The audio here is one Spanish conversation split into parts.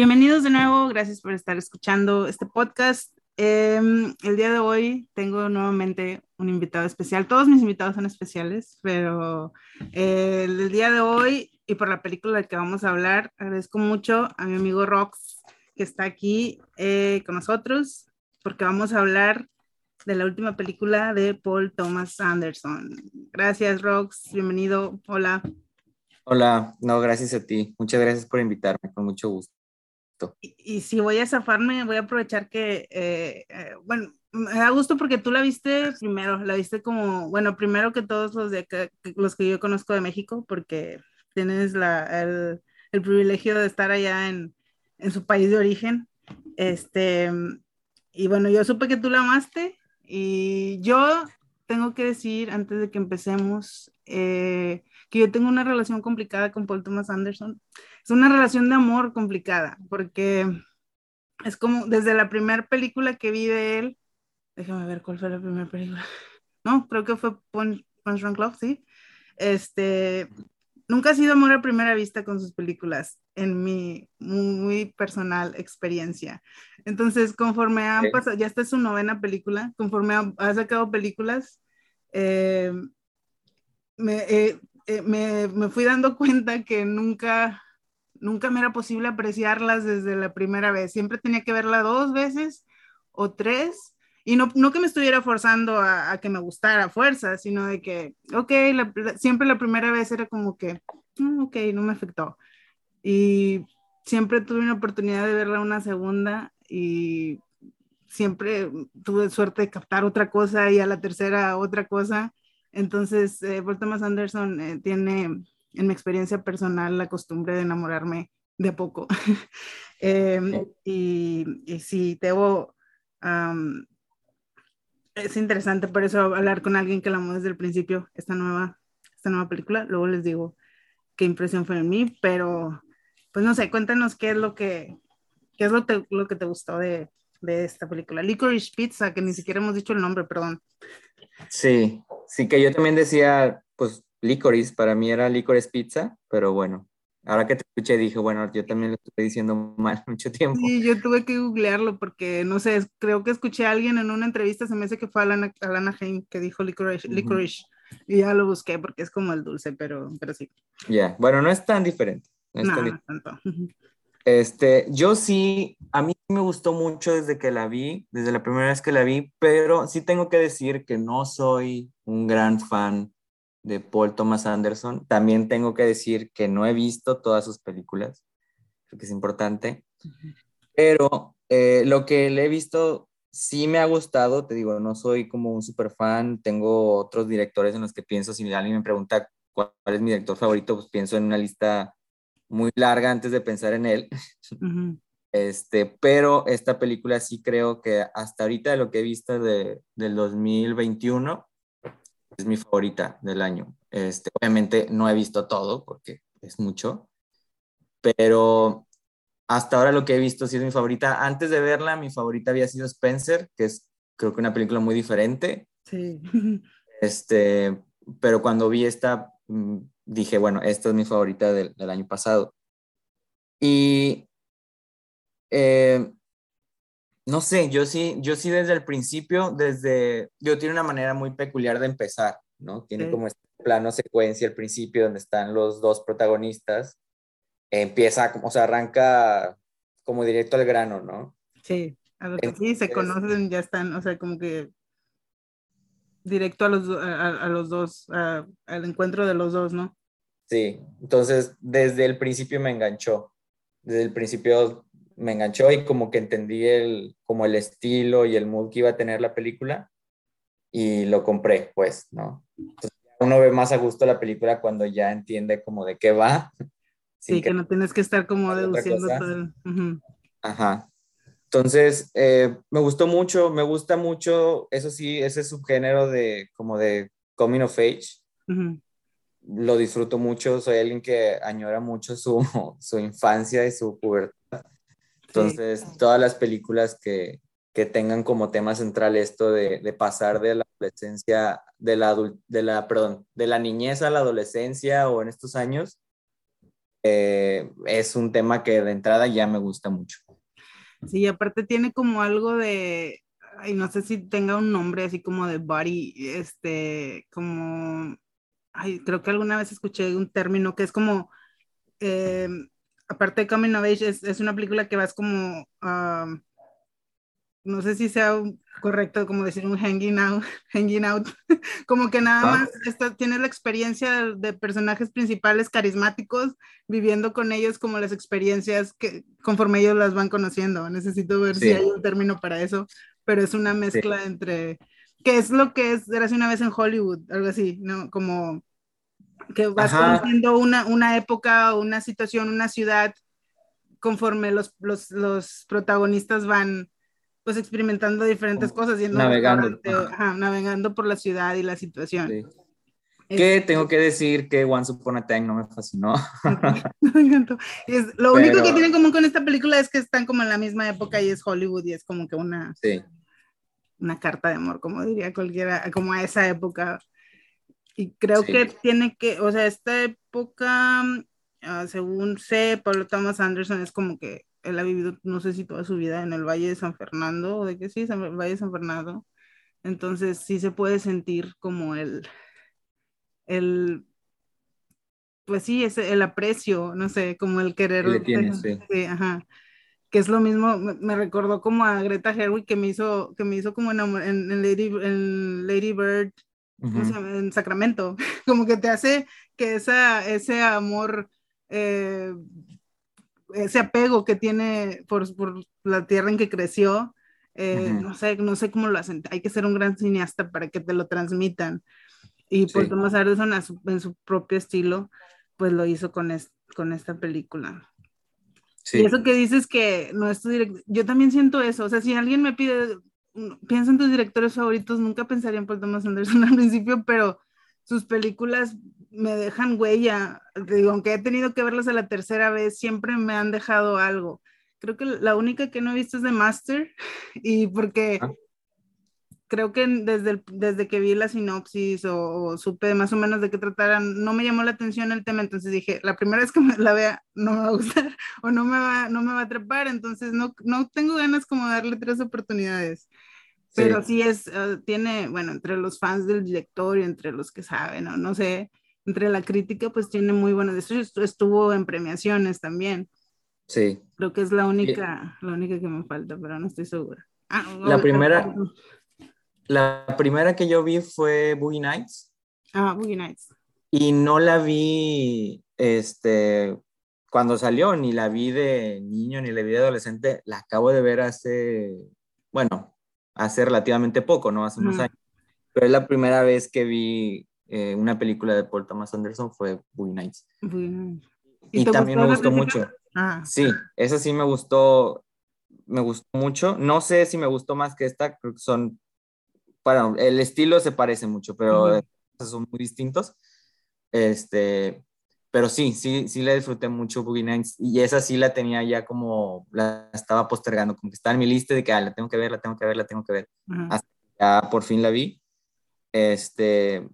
Bienvenidos de nuevo, gracias por estar escuchando este podcast. Eh, el día de hoy tengo nuevamente un invitado especial. Todos mis invitados son especiales, pero eh, el día de hoy y por la película de que vamos a hablar, agradezco mucho a mi amigo Rox que está aquí eh, con nosotros, porque vamos a hablar de la última película de Paul Thomas Anderson. Gracias, Rox. Bienvenido. Hola. Hola, no, gracias a ti. Muchas gracias por invitarme, con mucho gusto. Y, y si voy a zafarme, voy a aprovechar que, eh, eh, bueno, me da gusto porque tú la viste primero, la viste como, bueno, primero que todos los, de acá, los que yo conozco de México, porque tienes la, el, el privilegio de estar allá en, en su país de origen. Este, y bueno, yo supe que tú la amaste y yo tengo que decir, antes de que empecemos, eh, que yo tengo una relación complicada con Paul Thomas Anderson es una relación de amor complicada, porque es como desde la primera película que vi de él, déjame ver cuál fue la primera película, no, creo que fue Punch, Punch Drunk Love, sí, este, nunca ha sido amor a primera vista con sus películas, en mi muy personal experiencia. Entonces, conforme han Ok. pasado, ya esta es su novena película, conforme ha, ha sacado películas, eh, me, eh, eh, me, me fui dando cuenta que nunca, nunca me era posible apreciarlas desde la primera vez. Siempre tenía que verla dos veces o tres. Y no, no que me estuviera forzando a, a que me gustara a fuerza, sino de que, ok, la- la- siempre la primera vez era como que, "Mm, ok, no me afectó. Y siempre tuve una oportunidad de verla una segunda y siempre tuve suerte de captar otra cosa y a la tercera otra cosa. Entonces, eh, Paul Thomas Anderson eh, tiene, en mi experiencia personal, la costumbre de enamorarme de a poco. Em, y, y sí, debo... am, es interesante por eso hablar con alguien que la amó desde el principio, esta nueva, esta nueva película. Luego les digo qué impresión fue en mí, pero pues no sé, cuéntanos qué es lo que, qué es lo, te- lo que te gustó de, de esta película. Licorice Pizza, que ni siquiera hemos dicho el nombre, perdón. Sí, sí que yo también decía, pues, licorice, para mí era licorice pizza, pero bueno, ahora que te escuché dije, bueno, yo también lo estoy diciendo mal mucho tiempo. Sí, yo tuve que googlearlo porque no sé, creo que escuché a alguien en una entrevista, se me hace que fue Alana, Alana Haim que dijo licorice, Ujú. licorice. Y ya lo busqué porque es como el dulce, pero, pero sí. Ya, bueno, no es tan diferente. no es No, tan no dif- tanto. Este, yo sí, a mí me gustó mucho desde que la vi, desde la primera vez que la vi, pero sí tengo que decir que no soy un gran fan de Paul Thomas Anderson. También tengo que decir que no he visto todas sus películas, creo que es importante, pero eh, lo que le he visto sí me ha gustado, te digo, no soy como un super fan, tengo otros directores en los que pienso, si alguien me pregunta cuál es mi director favorito, pues pienso en una lista muy larga antes de pensar en él. Este, pero esta película sí creo que hasta ahorita de lo que he visto de, del 2021 es mi favorita del año. Este, obviamente no he visto todo porque es mucho, pero hasta ahora lo que he visto sí es mi favorita. Antes de verla, mi favorita había sido Spencer, que es creo que una película muy diferente. Sí. Este, pero cuando vi esta, mm, dije, bueno, esta es mi favorita del, del año pasado. Y eh, no sé, yo sí, yo sí desde el principio, desde, yo tiene una manera muy peculiar de empezar, ¿no? Tiene como este plano secuencia al principio donde están los dos protagonistas. Empieza, o sea, arranca como directo al grano, ¿no? Sí. A lo que sí, se conocen, ya están, o sea, como que directo a los, a, los dos, al encuentro de los dos, ¿no? Sí, entonces desde el principio me enganchó, desde el principio me enganchó y como que entendí el, como el estilo y el mood que iba a tener la película y lo compré, pues, ¿no? Entonces uno ve más a gusto la película cuando ya entiende como de qué va. Sí, que, no tienes que estar como deduciendo todo. Ajá. Entonces, eh, me gustó mucho, me gusta mucho, eso sí, ese subgénero de como de coming of age. Lo disfruto mucho, soy alguien que añora mucho su, su infancia y su pubertad. Entonces, todas las películas que, que, tengan como tema central esto de, de pasar de la adolescencia, de la, de la, perdón, de la niñez a la adolescencia o en estos años, eh, es un tema que de entrada ya me gusta mucho. Sí, aparte tiene como algo de, ay, no sé si tenga un nombre así como de body, este, como, ay, creo que alguna vez escuché un término que es como, eh, aparte de Coming of Age, es, es, una película que vas como, no sé si sea correcto como decir un hanging out, hanging out, como que nada más está, tienes la experiencia de, personajes principales carismáticos, viviendo con ellos como las experiencias que conforme ellos las van conociendo. Necesito ver si hay un término para eso, pero es una mezcla entre, que es lo que es, era una vez en Hollywood, algo así, ¿no? Como que vas conociendo una, una época, una situación, una ciudad, conforme los, los, los protagonistas van pues experimentando diferentes cosas, yendo navegando. navegando por la ciudad y la situación. Sí. Que tengo que decir que Once Upon a Time no me fascinó. me encantó. Es, lo único que tiene en común con esta película es que están como en la misma época y es Hollywood y es como que una, sí. una carta de amor, como diría cualquiera, como a esa época. Y creo que tiene que, o sea, esta época, uh, según sé, Pablo Thomas Anderson es como que él ha vivido, no sé si toda su vida en el Valle de San Fernando, o de que sí, el Valle de San Fernando. Entonces sí se puede sentir como el, el pues sí, es el aprecio, no sé, como el querer. Le tiene, sí. sí. ajá. Que es lo mismo, me, recordó como a Greta Gerwig que me hizo, que me hizo como en, en, Lady, en Lady Bird, en Sacramento, como que te hace que esa, ese amor eh, ese apego que tiene por, por la tierra en que creció, eh, no, sé, no sé cómo lo hacen, hay que ser un gran cineasta para que te lo transmitan. Y por sí. Thomas Anderson en su propio estilo, pues lo hizo con, con esta película. Sí. Y eso que dices que no es tu director, yo también siento eso, o sea, si alguien me pide, piensa en tus directores favoritos, nunca pensaría en Paul Thomas Anderson al principio, pero sus películas me dejan huella. Digo, aunque he tenido que verlas a la tercera vez, siempre me han dejado algo. Creo que la única que no he visto es The Master, y porque ah. Creo que desde, desde que vi la sinopsis o, supe más o menos de qué trataran, no me llamó la atención el tema, entonces dije, la primera vez que la vea no me va a gustar o no me va, no me va a atrapar, entonces no, no tengo ganas como de darle tres oportunidades. Pero sí, es, uh, tiene, bueno, entre los fans del director y entre los que saben, o no sé, entre la crítica, pues tiene muy buenas. Eso estuvo en premiaciones también. Sí. Creo que es la única, la única que me falta, pero no estoy segura. Ah, la primera, la primera que yo vi fue Boogie Nights. Ah, Boogie Nights. Y no la vi, este, cuando salió, ni la vi de niño, ni la vi de adolescente. La acabo de ver hace, bueno, hace relativamente poco, ¿no? Hace unos años. Pero es la primera vez que vi eh, una película de Paul Thomas Anderson fue Boogie Nights. Y, también me gustó mucho. Ah. Sí, esa sí me gustó, me gustó mucho. No sé si me gustó más que esta, creo que son, bueno, el estilo se parece mucho, pero son muy distintos. Este, pero sí, sí, sí la disfruté mucho Boogie Nights y esa sí la tenía ya como, la estaba postergando, como que está en mi lista de que ah, la tengo que ver, la tengo que ver, la tengo que ver. Hasta ya por fin la vi. Este,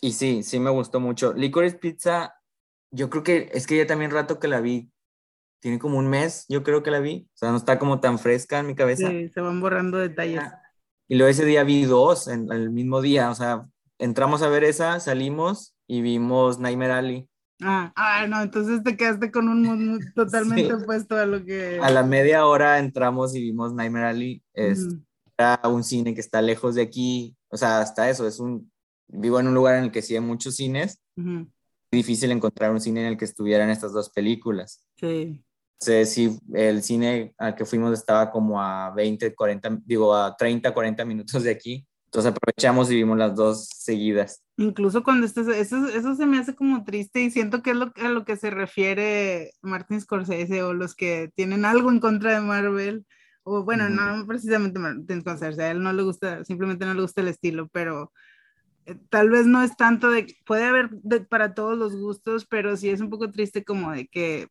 y sí, sí me gustó mucho. Licorice Pizza, yo creo que es que ya también rato que la vi. Tiene como un mes, yo creo que la vi. O sea, no está como tan fresca en mi cabeza. Sí, se van borrando detalles. Y luego ese día vi dos en el mismo día. O sea, entramos a ver esa, salimos y vimos Nightmare Alley. Ah, ah, no, entonces te quedaste con un mood totalmente opuesto a lo que... A la media hora entramos y vimos Nightmare Alley. Es un cine que está lejos de aquí. O sea, hasta eso, es un... Vivo en un lugar en el que sí hay muchos cines. Es difícil encontrar un cine en el que estuvieran estas dos películas. Sí. Sé si el cine al que fuimos estaba como a 20, 40, digo, a 30, 40 minutos de aquí. Entonces aprovechamos y vimos las dos seguidas. Incluso cuando estás, eso, eso se me hace como triste y siento que es lo, a lo que se refiere Martin Scorsese o los que tienen algo en contra de Marvel. O bueno, no precisamente Martin Scorsese, a él no le gusta, simplemente no le gusta el estilo, pero eh, tal vez no es tanto de, puede haber para todos los gustos, pero sí es un poco triste como de que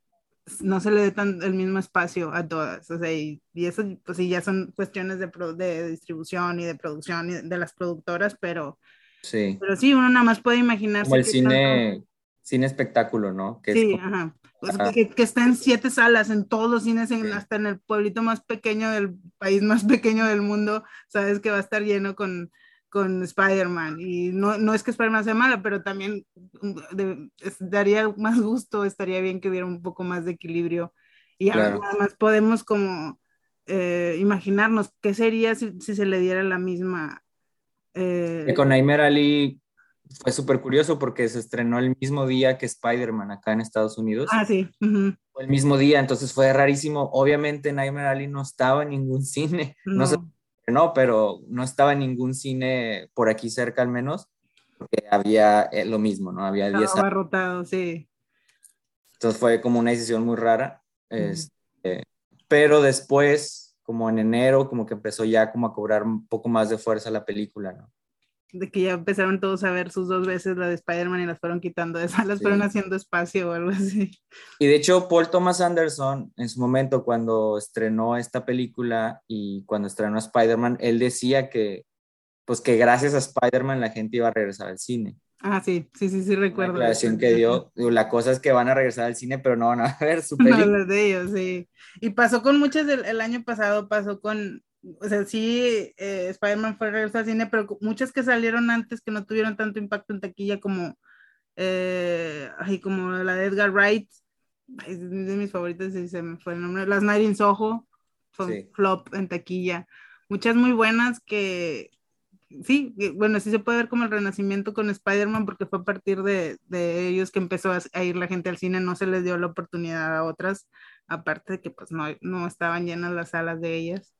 no se le dé tan el mismo espacio a todas. O sea, y, eso, pues sí, ya son cuestiones de, de, distribución y de producción y de las productoras, pero sí, pero sí uno nada más puede imaginarse. Como el cine, cine espectáculo, ¿no? Que sí, ajá. Pues que, que, está en siete salas, en todos los cines, en, hasta en el pueblito más pequeño del país más pequeño del mundo, sabes que va a estar lleno con con Spider-Man. Y no, no es que Spider-Man sea mala, pero también mm, daría más gusto, estaría bien que hubiera un poco más de equilibrio. Y además podemos como eh, imaginarnos qué sería si, si, se le diera la misma... Eh... Con Nightmare Ali fue súper curioso porque se estrenó el mismo día que Spider-Man acá en Estados Unidos. Ah, sí. El mismo día, entonces fue rarísimo. Obviamente Nightmare Ali no estaba en ningún cine. No, no no, pero no estaba en ningún cine por aquí cerca al menos, porque había eh, lo mismo, ¿no? Había 10 abarrotado, sí. Entonces fue como una decisión muy rara. Este, pero después, como en enero, como que empezó ya como a cobrar un poco más de fuerza la película, ¿no? De que ya empezaron todos a ver sus dos veces la de Spider-Man y las fueron quitando de salas, fueron haciendo espacio o algo así. Y de hecho, Paul Thomas Anderson, en su momento, cuando estrenó esta película y cuando estrenó Spider-Man, él decía que, pues que gracias a Spider-Man la gente iba a regresar al cine. Ah, sí, sí, sí, sí, recuerdo. La declaración que dio, la cosa es que van a regresar al cine, pero no van a ver su película. No, de ellos, sí. Y pasó con muchas, el año pasado pasó con o sea, sí, eh, Spider-Man fue regresar al cine, pero muchas que salieron antes que no tuvieron tanto impacto en taquilla como, eh, como la de Edgar Wright, es de mis favoritas, y se me fue el nombre, Las Night in Soho, fue flop en taquilla. Muchas muy buenas que, sí, bueno, sí se puede ver como el renacimiento con Spider-Man porque fue a partir de, de, ellos que empezó a, ir la gente al cine, no se les dio la oportunidad a otras, aparte de que pues no, no estaban llenas las salas de ellas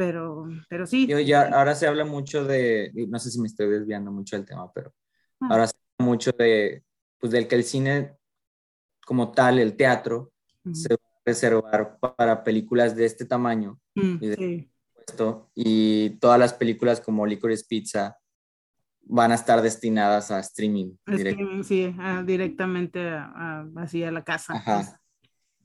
pero, pero sí. ya, ahora se habla mucho de, no sé si me estoy desviando mucho del tema, pero ah. ahora se habla mucho de, pues del que el cine como tal, el teatro, se va a reservar para películas de este tamaño. Mm, y, sí. y todas las películas como Licorice Pizza van a estar destinadas a streaming. sí, directamente a, así a la casa. Ajá.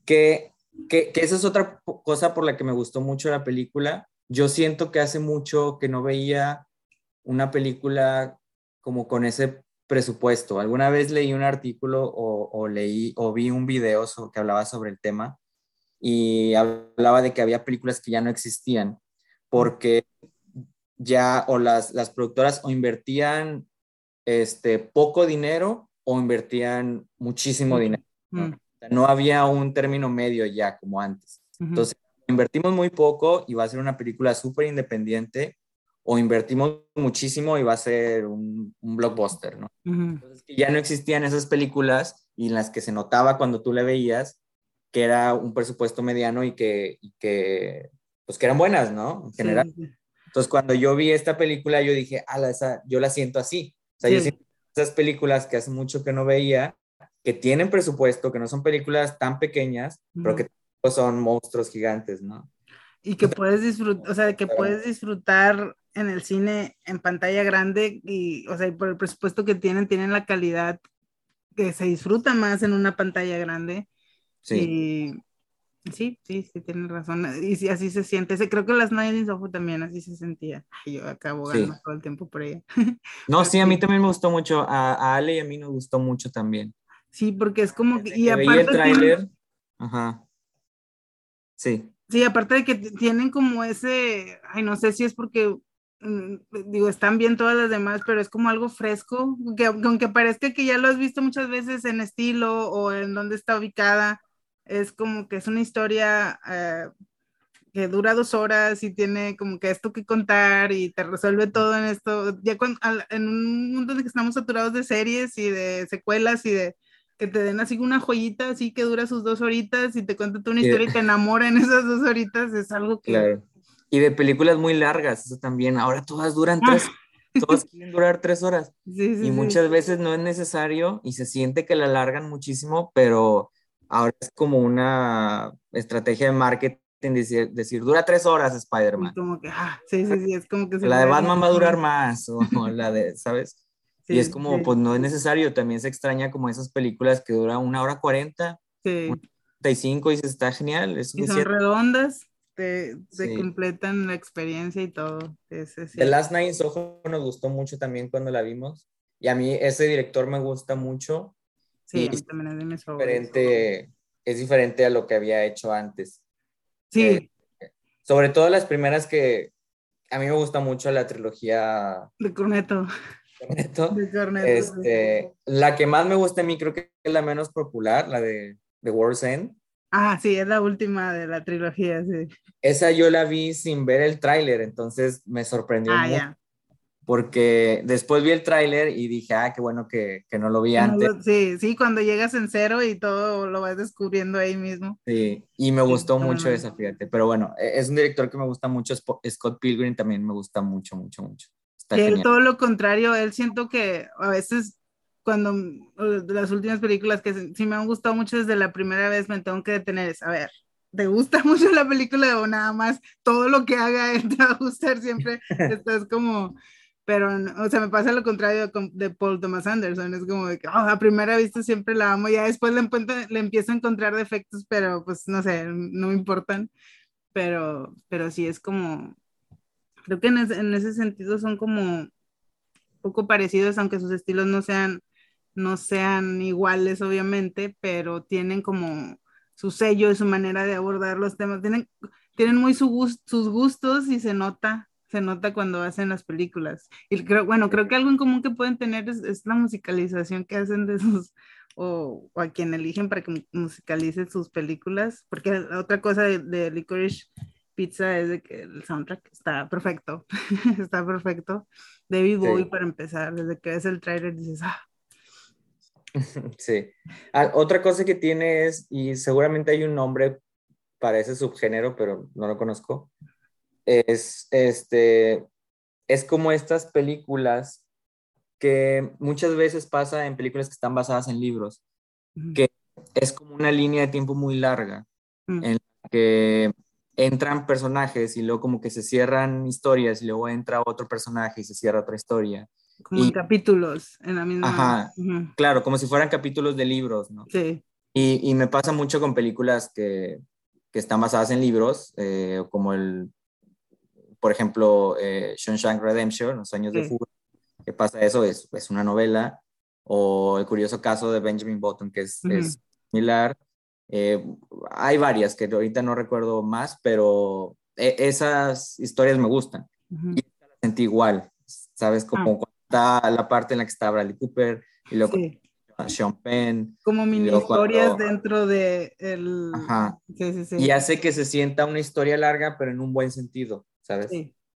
Que, que, que, esa es otra cosa por la que me gustó mucho la película, yo siento que hace mucho que no veía una película como con ese presupuesto. Alguna vez leí un artículo o, leí o vi un video que hablaba sobre el tema y hablaba de que había películas que ya no existían porque ya o las, las productoras o invertían este, poco dinero o invertían muchísimo dinero. ¿no? había un término medio ya como antes. Entonces, invertimos muy poco y va a ser una película súper independiente o invertimos muchísimo y va a ser un, blockbuster, ¿no? Entonces, ya no existían esas películas y en las que se notaba cuando tú le veías que era un presupuesto mediano y que, que pues que eran buenas, ¿no? En general. Entonces, cuando yo vi esta película, yo dije, ala, esa, yo la siento así. O sea, yo siento esas películas que hace mucho que no veía, que tienen presupuesto, que no son películas tan pequeñas, pero que son monstruos gigantes, ¿no? Y que puedes disfrutar, o sea, que puedes disfrutar en el cine en pantalla grande y, o sea, por el presupuesto que tienen, tienen la calidad que se disfruta más en una pantalla grande. Sí. Y sí, sí, sí, tienes razón. Y así se siente. Creo que las Night Ojo también así se sentía. yo acabo ganando todo el tiempo por ella. No, sí, a mí también me gustó mucho. A, a, Ale y a mí nos gustó mucho también. Sí, porque es como que. Y aparte. el tráiler. Ajá. Sí. Sí, aparte de que tienen como ese, ay, no sé si es porque mm, digo, están bien todas las demás, pero es como algo fresco, que aunque parezca que ya lo has visto muchas veces en estilo o en dónde está ubicada, es como que es una historia eh, que dura dos horas y tiene como que esto que contar y te resuelve todo en esto. Ya cuando, en un mundo en que estamos saturados de series y de secuelas y de que te den así una joyita así que dura sus dos horitas y te cuenta una historia y te enamora en esas dos horitas, es algo que... Claro. Y de películas muy largas, eso también. Ahora todas duran tres, ah. todas quieren durar tres horas. Sí, sí, y muchas veces no es necesario y se siente que la alargan muchísimo, pero ahora es como una estrategia de marketing decir, decir dura tres horas Spider-Man. Como que, ah, sí, sí, sí, es como que... la de Batman va a durar más, o, la de, ¿sabes? Y es como, pues no es necesario, también se extraña como esas películas que duran una hora cuarenta, sí. y cinco, y se está genial. Es y son redondas, te, completan la experiencia y todo. The Last Night in Soho nos gustó mucho también cuando la vimos, y a mí ese director me gusta mucho. Sí, a mí también es de mis diferente, es diferente a lo que había hecho antes. Sí. Eh, sobre todo las primeras que a mí me gusta mucho la trilogía. De Corneto. Este, La que más me gusta a mí creo que es la menos popular, la de The World's End. Ah, sí, es la última de la trilogía, sí. Esa yo la vi sin ver el tráiler, entonces me sorprendió ah, mucho. Porque después vi el tráiler y dije, ah, qué bueno que, que no lo vi antes. sí, sí, cuando llegas en cero y todo lo vas descubriendo ahí mismo. Sí, y me gustó mucho esa, fíjate. Pero bueno, e, es un director que me gusta mucho, Scott Pilgrim también me gusta mucho, mucho, mucho todo lo contrario, él siento que a veces cuando eh, las últimas películas que sí me han gustado mucho desde la primera vez me tengo que detener es, a ver, ¿te gusta mucho la película o nada más todo lo que haga él te va a gustar siempre? Estás como, pero, o sea, me pasa lo contrario de, Paul Thomas Anderson, es como de que oh, a primera vista siempre la amo, ya después le, le empiezo a encontrar defectos, pero pues no sé, no me importan, pero, pero sí es como, Creo que en, ese sentido son como poco parecidos, aunque sus estilos no sean, no sean iguales, obviamente, pero tienen como su sello y su manera de abordar los temas. Tienen, tienen muy sus gustos y se nota, se nota cuando hacen las películas. Y creo, bueno, creo que algo en común que pueden tener es, la musicalización que hacen de sus, o, a quien eligen para que musicalice sus películas, porque otra cosa de, de Licorice Pizza es de que el soundtrack está perfecto, está perfecto. David Bowie para empezar, desde que ves el trailer dices, ah. Sí. Ah, otra cosa que tiene es, y seguramente hay un nombre para ese subgénero, pero no lo conozco, es, este, es como estas películas que muchas veces pasa en películas que están basadas en libros, que es como una línea de tiempo muy larga, mm. en la que entran personajes y luego como que se cierran historias y luego entra otro personaje y se cierra otra historia. Como en capítulos, en la misma. Ajá, claro, como si fueran capítulos de libros, ¿no? Sí. Y, y me pasa mucho con películas que, que están basadas en libros, eh, como el, por ejemplo, eh, Shawshank Redemption, Los años de fuga, que pasa eso, es, es una novela, o el curioso caso de Benjamin Button, que es, es similar, eh, hay varias que ahorita no recuerdo más, pero e, esas historias me gustan. Y la sentí igual, ¿sabes? Como ah. está la parte en la que está Bradley Cooper y luego Sean Penn. Como mini historias dentro de el... Ajá. y hace que se sienta una historia larga, pero en un buen sentido, ¿sabes?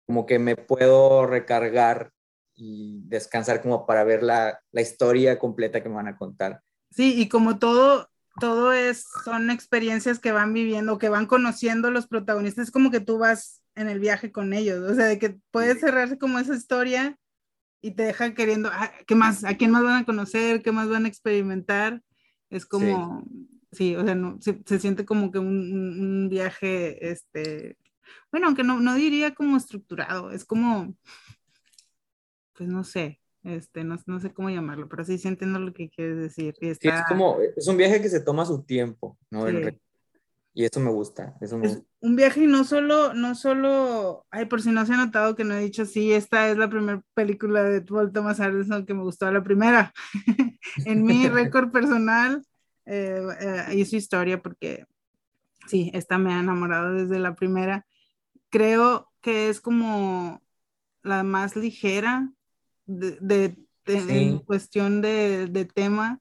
Como que me puedo recargar y descansar como para ver la, la historia completa que me van a contar. Sí, y como todo, todo es, son experiencias que van viviendo, que van conociendo los protagonistas, es como que tú vas en el viaje con ellos, o sea, de que puedes cerrarse como esa historia y te deja queriendo, ah, ¿qué más? ¿A quién más van a conocer? ¿Qué más van a experimentar? Es como, sí, o sea, no, se, siente como que un, un, viaje, este, bueno, aunque no, no diría como estructurado, es como, pues no sé, este, no, no, sé cómo llamarlo, pero sí, sí entiendo lo que quieres decir. es como, es un viaje que se toma su tiempo, ¿no? Y eso me gusta, eso me es Un viaje y no solo, no solo, ay, por si no se ha notado que no he dicho, sí, esta es la primera película de Paul Thomas Anderson que me gustó la primera. en mi récord personal eh, eh, y su historia, porque sí, esta me ha enamorado desde la primera. Creo que es como la más ligera de, en cuestión de, de, tema.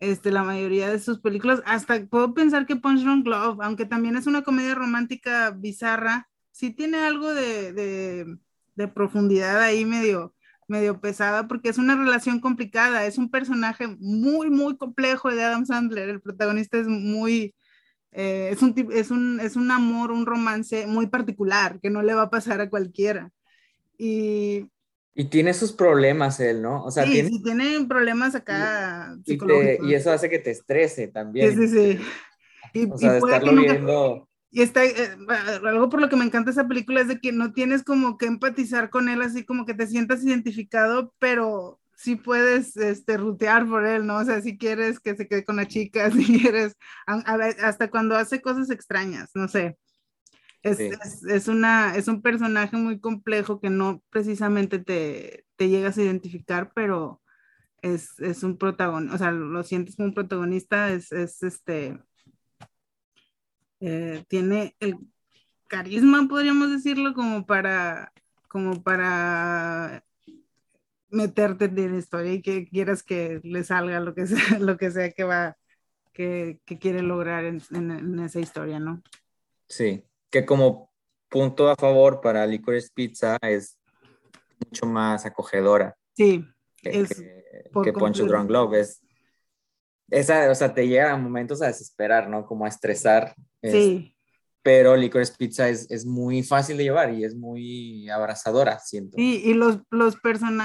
Este, la mayoría de sus películas, hasta puedo pensar que Punch Drunk Love, aunque también es una comedia romántica bizarra, sí tiene algo de, de, de profundidad ahí medio, medio pesada porque es una relación complicada, es un personaje muy, muy complejo de Adam Sandler, el protagonista es muy, eh, es, un, es, un, es un amor, un romance muy particular que no le va a pasar a cualquiera. Y, y tiene sus problemas él, ¿no? O sea, sí, tiene, sí, tiene problemas acá y, y, eso hace que te estrese también. Sí, sí, sí. Y, o sea, de estarlo viendo y está, eh, algo por lo que me encanta esa película es de que no tienes como que empatizar con él, así como que te sientas identificado, pero sí puedes este, rutear por él, ¿no? O sea, si quieres que se quede con la chica, si quieres, hasta cuando hace cosas extrañas, no sé. Es, es, una, es un personaje muy complejo que no precisamente te, te llegas a identificar, pero es, es un protagonista, o sea, lo sientes como un protagonista, es, es este eh, tiene el carisma, podríamos decirlo, como para, como para meterte en la historia y que quieras que le salga lo que sea, lo que sea que va, que, que quiere lograr en, en, esa historia, ¿no? Sí, que como punto a favor para Licorice Pizza es mucho más acogedora. Sí, que, es que, Poncho Drunk Love es esa, o sea, te llega a momentos a desesperar, ¿no? Como a estresar. Sí. pero Licorice Pizza es, es, muy fácil de llevar y es muy abrazadora, siento. Sí, y los, los,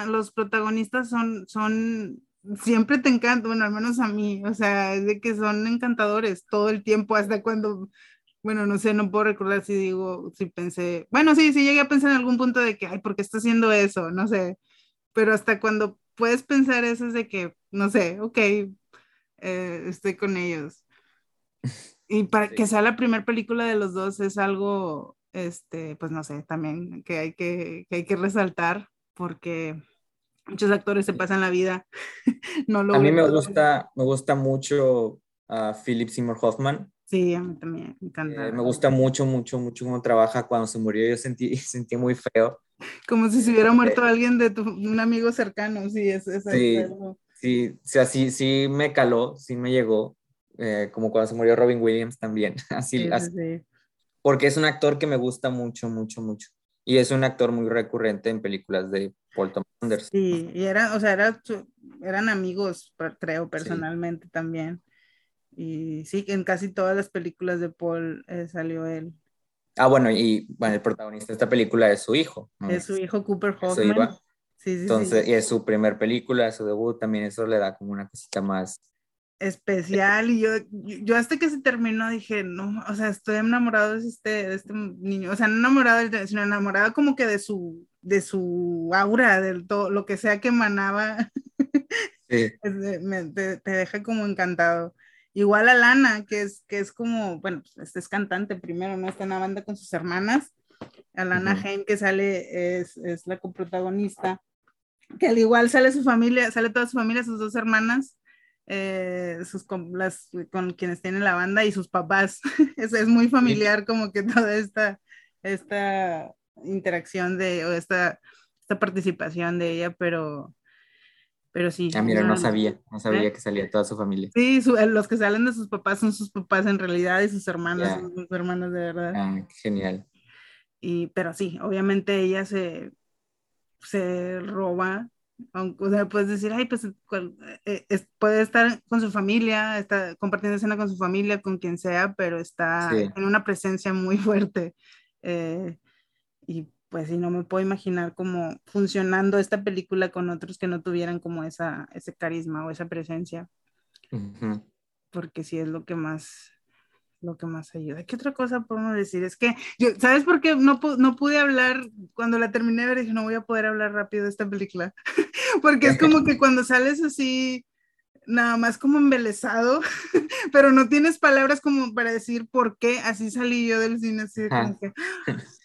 los protagonistas son, son, siempre te encantan, bueno, al menos a mí, o sea, es de que son encantadores todo el tiempo, hasta cuando, bueno, no sé, no puedo recordar si digo, si pensé, bueno, sí, sí llegué a pensar en algún punto de que, ay, ¿por qué está haciendo eso? No sé, pero hasta cuando puedes pensar eso es de que, no sé, ok, eh, estoy con ellos. Y para que sea la primera película de los dos es algo, este, pues no sé, también que hay que, que hay que resaltar porque muchos actores se pasan la vida. no lo a mí me gusta, me gusta mucho a Philip Seymour Hoffman. Sí, a mí también me encanta. Eh, me gusta mucho, mucho, mucho cómo trabaja. Cuando se murió yo sentí, sentí muy feo. Como si se hubiera muerto alguien de tu, un amigo cercano, sí, es, es sí, sí, sí, sí me caló, sí me llegó, eh, como cuando se murió Robin Williams también, así, porque es un actor que me gusta mucho, mucho, mucho, y es un actor muy recurrente en películas de Paul Thomas Anderson. Sí, y era, o sea, era, eran amigos, creo, personalmente también, y sí, en casi todas las películas de Paul eh, salió él. Ah, bueno, y bueno, el protagonista de esta película es su hijo. Es su hijo Cooper Hoffman. Entonces, y es su primer película, su debut, también eso le da como una cosita más especial y yo, yo hasta que se terminó dije, no, o sea, estoy enamorado de este, de este niño, o sea, no enamorado, sino enamorado como que de su, de su aura, de todo, lo que sea que emanaba, sí. te, te, deja como encantado. Igual a Lana, que es, que es como, bueno, pues, este es cantante primero, ¿no? Está en la banda con sus hermanas. Alana uh que sale, es, es la coprotagonista que al igual sale su familia, sale toda su familia, sus dos hermanas, eh, sus, con, las, con quienes tienen la banda y sus papás. es, es, muy familiar como que toda esta, esta interacción de, o esta, esta participación de ella, pero, pero sí. Ah, mira, no, sabía, no sabía ¿eh? que salía toda su familia. Sí, eh, los que salen de sus papás son sus papás en realidad y sus hermanas son sus hermanas de verdad. Ah, genial. Y, pero sí, obviamente ella se, se roba, o sea, puedes decir, ay, pues eh, puede estar con su familia, está compartiendo escena con su familia, con quien sea, pero está en una presencia muy fuerte. Eh, y pues sí, no me puedo imaginar cómo funcionando esta película con otros que no tuvieran como esa, ese carisma o esa presencia. Porque sí es lo que más, lo que más ayuda. ¿Qué otra cosa podemos decir? Es que, yo, ¿sabes por qué no, no pude hablar cuando la terminé de ver? Dije, no voy a poder hablar rápido de esta película. Porque es como que cuando sales así, nada más como embelesado, pero no tienes palabras como para decir por qué así salí yo del cine. Así como que,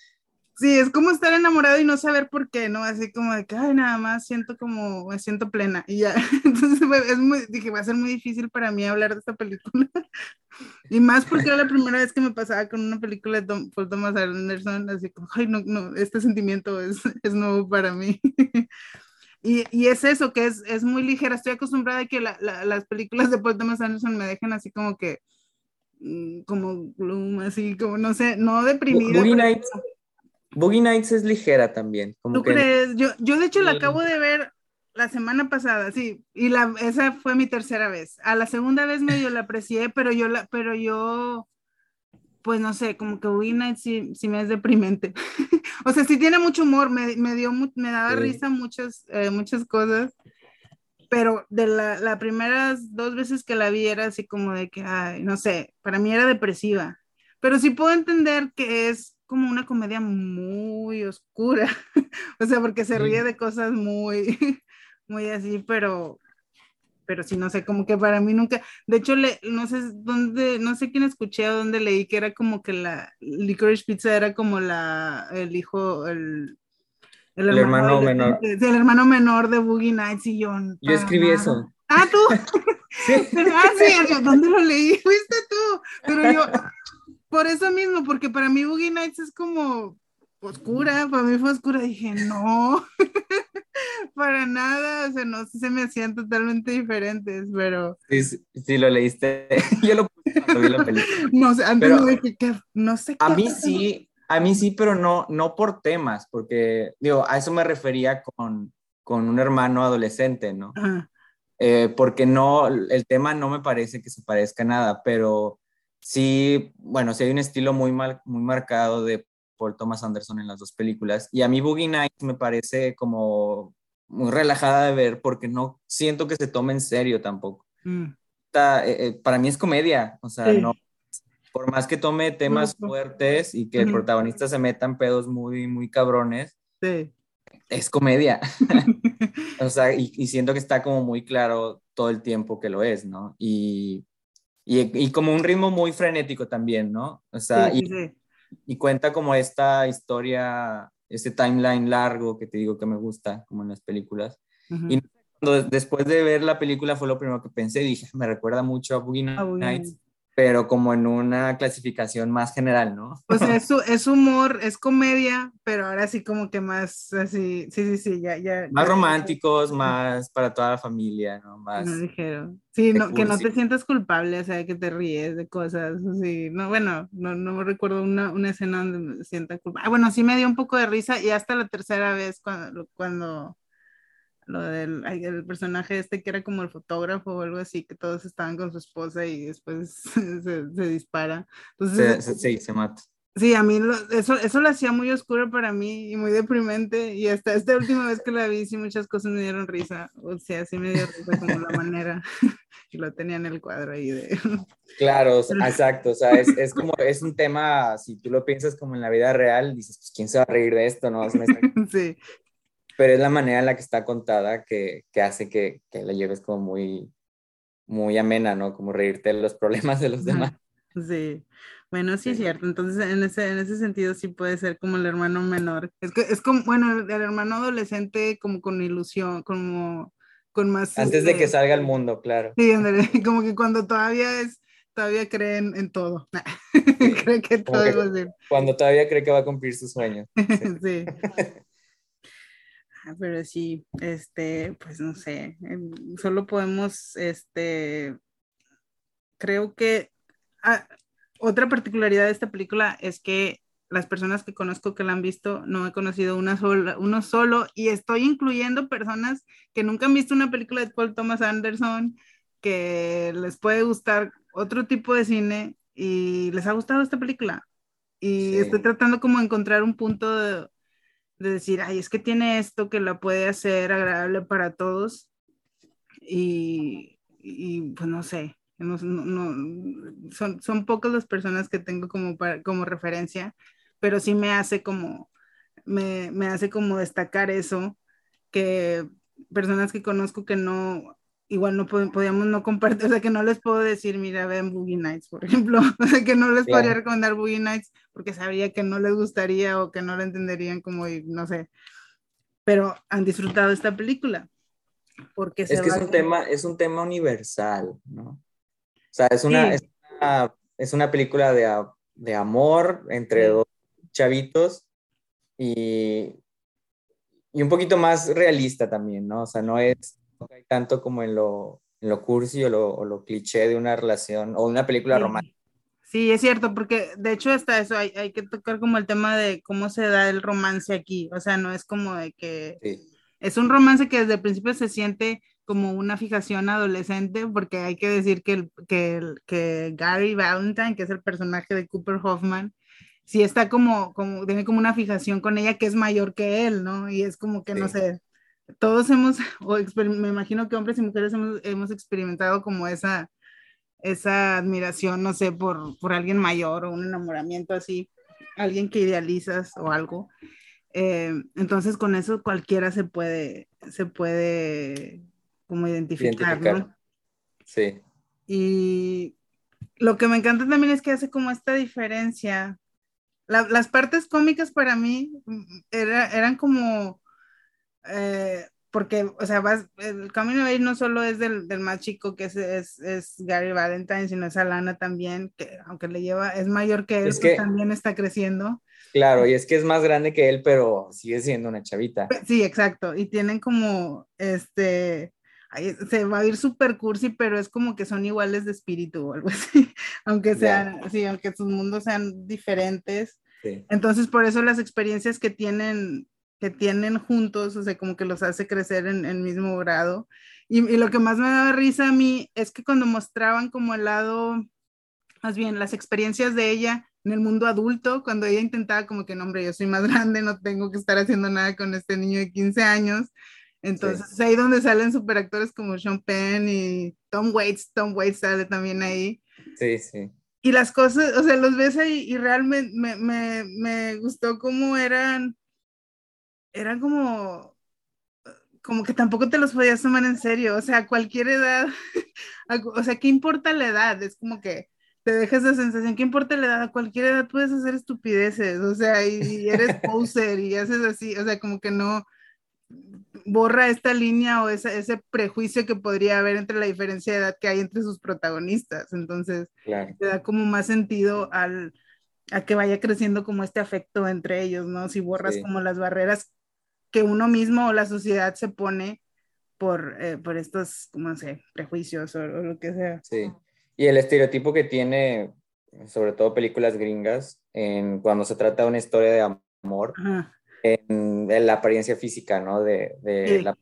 Sí, es como estar enamorado y no saber por qué, ¿no? Así como de que, ay, nada más siento como, me siento plena y ya. Entonces, es muy, dije, va a ser muy difícil para mí hablar de esta película. Y más porque era la primera vez que me pasaba con una película de Tom, Paul Thomas Anderson, así como, ay, no, no, este sentimiento es, es nuevo para mí. Y, y, es eso, que es, es, muy ligera. Estoy acostumbrada a que la, la, las películas de Paul Thomas Anderson me dejen así como que, mm, como así como, no sé, no deprimida. Nights, Boogie Nights es ligera también. Como ¿Tú que... crees? Yo, yo de hecho la acabo de ver la semana pasada, sí, y la, esa fue mi tercera vez. A la segunda vez medio la aprecié, pero yo, la, pero yo, pues no sé, como que Boogie Nights sí, sí me es deprimente. o sea, sí tiene mucho humor, me, me dio, me daba sí. risa muchas, eh, muchas cosas, pero de las la primeras dos veces que la vi era así como de que, ay, no sé, para mí era depresiva. Pero sí puedo entender que es como una comedia muy oscura, o sea, porque se ríe de cosas muy, muy así, pero, pero sí, no sé, como que para mí nunca, de hecho, le, no sé dónde, no sé quién escuché o dónde leí que era como que la Licorice Pizza era como la, el hijo, el, el, el hermano, de, menor. El, el hermano menor de Boogie Nights y yo. Yo escribí eso. Ah, tú. sí. Ah, sí, ¿dónde lo leí? Fuiste tú. Pero yo, por eso mismo, porque para mí Boogie Nights es como oscura, para mí fue oscura, dije, no, para nada, o sea, no se me hacían totalmente diferentes, pero... Sí, sí, sí lo leíste, yo lo puse cuando vi la película. No sé, antes pero, dije que, no sé A mí sí, a mí sí, pero no, no por temas, porque, digo, a eso me refería con, con un hermano adolescente, ¿no? Eh, porque no, el tema no me parece que se parezca a nada, pero sí, bueno, sí hay un estilo muy, mal, muy marcado de Paul Thomas Anderson en las dos películas. Y a mí Boogie Nights me parece como muy relajada de ver porque no siento que se tome en serio tampoco. Mm. Está, eh, eh, para mí es comedia, o sea, sí. no, por más que tome temas no, fuertes y que el protagonista se meta en pedos muy, muy cabrones, sí. es comedia. o sea, y, y siento que está como muy claro todo el tiempo que lo es, ¿no? Y y, y, como un ritmo muy frenético también, ¿no? O sea, sí, y, sí. y, cuenta como esta historia, este timeline largo que te digo que me gusta, como en las películas. Uh -huh. Y cuando, después de ver la película fue lo primero que pensé, dije, me recuerda mucho a Boogie Nights, pero como en una clasificación más general, ¿no? O sea, es, es, humor, es comedia, pero ahora sí como que más así, sí, sí, sí, ya, ya. Más ya, románticos, más para toda la familia, ¿no? Más... No dijeron. Sí, no, que no te sientas culpable, o sea, que te ríes de cosas, así, no, bueno, no, no recuerdo una, una escena donde me sienta culpable. Ah, bueno, sí me dio un poco de risa y hasta la tercera vez cuando, cuando lo del el personaje este que era como el fotógrafo o algo así, que todos estaban con su esposa y después se, se dispara. Entonces, sí, sí, se mata. Sí, a mí lo, eso, eso lo hacía muy oscuro para mí y muy deprimente y hasta esta última vez que la vi sí muchas cosas me dieron risa, o sea, sí me dio risa como la manera y lo tenía en el cuadro ahí de... Claro, exacto, o sea, es, es, como, es un tema, si tú lo piensas como en la vida real, dices, pues, ¿quién se va a reír de esto, no? sí, pero es la manera en la que está contada que, que hace que, que, la lleves como muy, muy amena, ¿no? Como reírte de los problemas de los demás. Sí, bueno, sí es cierto, entonces en ese, en ese sentido sí puede ser como el hermano menor, es que es como, bueno, el hermano adolescente como con ilusión, como con más... Antes de que salga al mundo, claro. Sí, como que cuando todavía es, todavía creen en todo, cree que todo que. Cuando todavía cree que va a cumplir sus sueños. sí. Ah, pero sí, este, pues no sé, em, solo podemos, este, creo que ah, otra particularidad de esta película es que las personas que conozco que la han visto, no he conocido una sola, uno solo, y estoy incluyendo personas que nunca han visto una película de Paul Thomas Anderson, que les puede gustar otro tipo de cine y les ha gustado esta película. Y sí. estoy tratando como de encontrar un punto de, de decir, ay, es que tiene esto que la puede hacer agradable para todos. Y, y pues no sé, no, son, son pocas las personas que tengo como, como referencia, pero sí me hace como, me, me hace como destacar eso, que personas que conozco que no, igual no podíamos no compartir, o sea, que no les puedo decir, mira, ven Boogie Nights, por ejemplo, o sea, que no les podría recomendar Boogie Nights porque sabría que no les gustaría o que no lo entenderían como, no sé, pero han disfrutado esta película. Porque es que es un, tema, es un tema universal, ¿no? O sea, es una, es una, película de, de amor entre dos chavitos y, y un poquito más realista también, ¿no? O sea, no es no hay tanto como en lo, en lo cursi o lo, o lo, cliché de una relación o una película romántica. Sí, es cierto, porque de hecho hasta eso hay, hay, que tocar como el tema de cómo se da el romance aquí, o sea, no es como de que es un romance que desde el principio se siente como una fijación adolescente, porque hay que decir que, el, que, que Gary Valentine, que es el personaje de Cooper Hoffman, sí está como, como, tiene como una fijación con ella que es mayor que él, ¿no? Y es como que, no sé, todos hemos, o me imagino que hombres y mujeres hemos, hemos, experimentado como esa, esa admiración, no sé, por, por alguien mayor o un enamoramiento así, alguien que idealizas o algo. Eh, entonces con eso cualquiera se puede, se puede como identificar, ¿no? Sí. Y lo que me encanta también es que hace como esta diferencia. las partes cómicas para mí mm, era, eran como eh, porque, o sea, vas, el camino de ir no solo es del, del más chico, que es, es, es, Gary Valentine, sino es Alana también, que aunque le lleva, es mayor que él, pues que, también está creciendo. Claro, y es que es más grande que él, pero sigue siendo una chavita. Sí, exacto, y tienen como, este, se va a ir súper cursi, pero es como que son iguales de espíritu o algo así, aunque sean, sí, aunque sus mundos sean diferentes. Sí. Entonces, por eso las experiencias que tienen que tienen juntos, o sea, como que los hace crecer en el mismo grado. Y, y, lo que más me daba risa a mí es que cuando mostraban como el lado, más bien las experiencias de ella en el mundo adulto, cuando ella intentaba como que, no, hombre, yo soy más grande, no tengo que estar haciendo nada con este niño de 15 años. Entonces, sí. ahí donde salen superactores como Sean Penn y Tom Waits, Tom Waits sale también ahí. Sí, sí. Y las cosas, o sea, los ves ahí y realmente me, me, me gustó cómo eran eran como, como que tampoco te los podías tomar en serio, o sea, a cualquier edad, o sea, ¿qué importa la edad? Es como que te dejas esa sensación, ¿qué importa la edad? A cualquier edad puedes hacer estupideces, o sea, y, eres poser y haces así, o sea, como que no borra esta línea o ese, ese prejuicio que podría haber entre la diferencia de edad que hay entre sus protagonistas, entonces te da como más sentido al a que vaya creciendo como este afecto entre ellos, ¿no? Si borras como las barreras que uno mismo o la sociedad se pone por, eh, por estos, no sé, prejuicios o, lo que sea. Sí, y el estereotipo que tiene, sobre todo películas gringas, en, cuando se trata de una historia de amor, en, la apariencia física, ¿no? De, de sí. la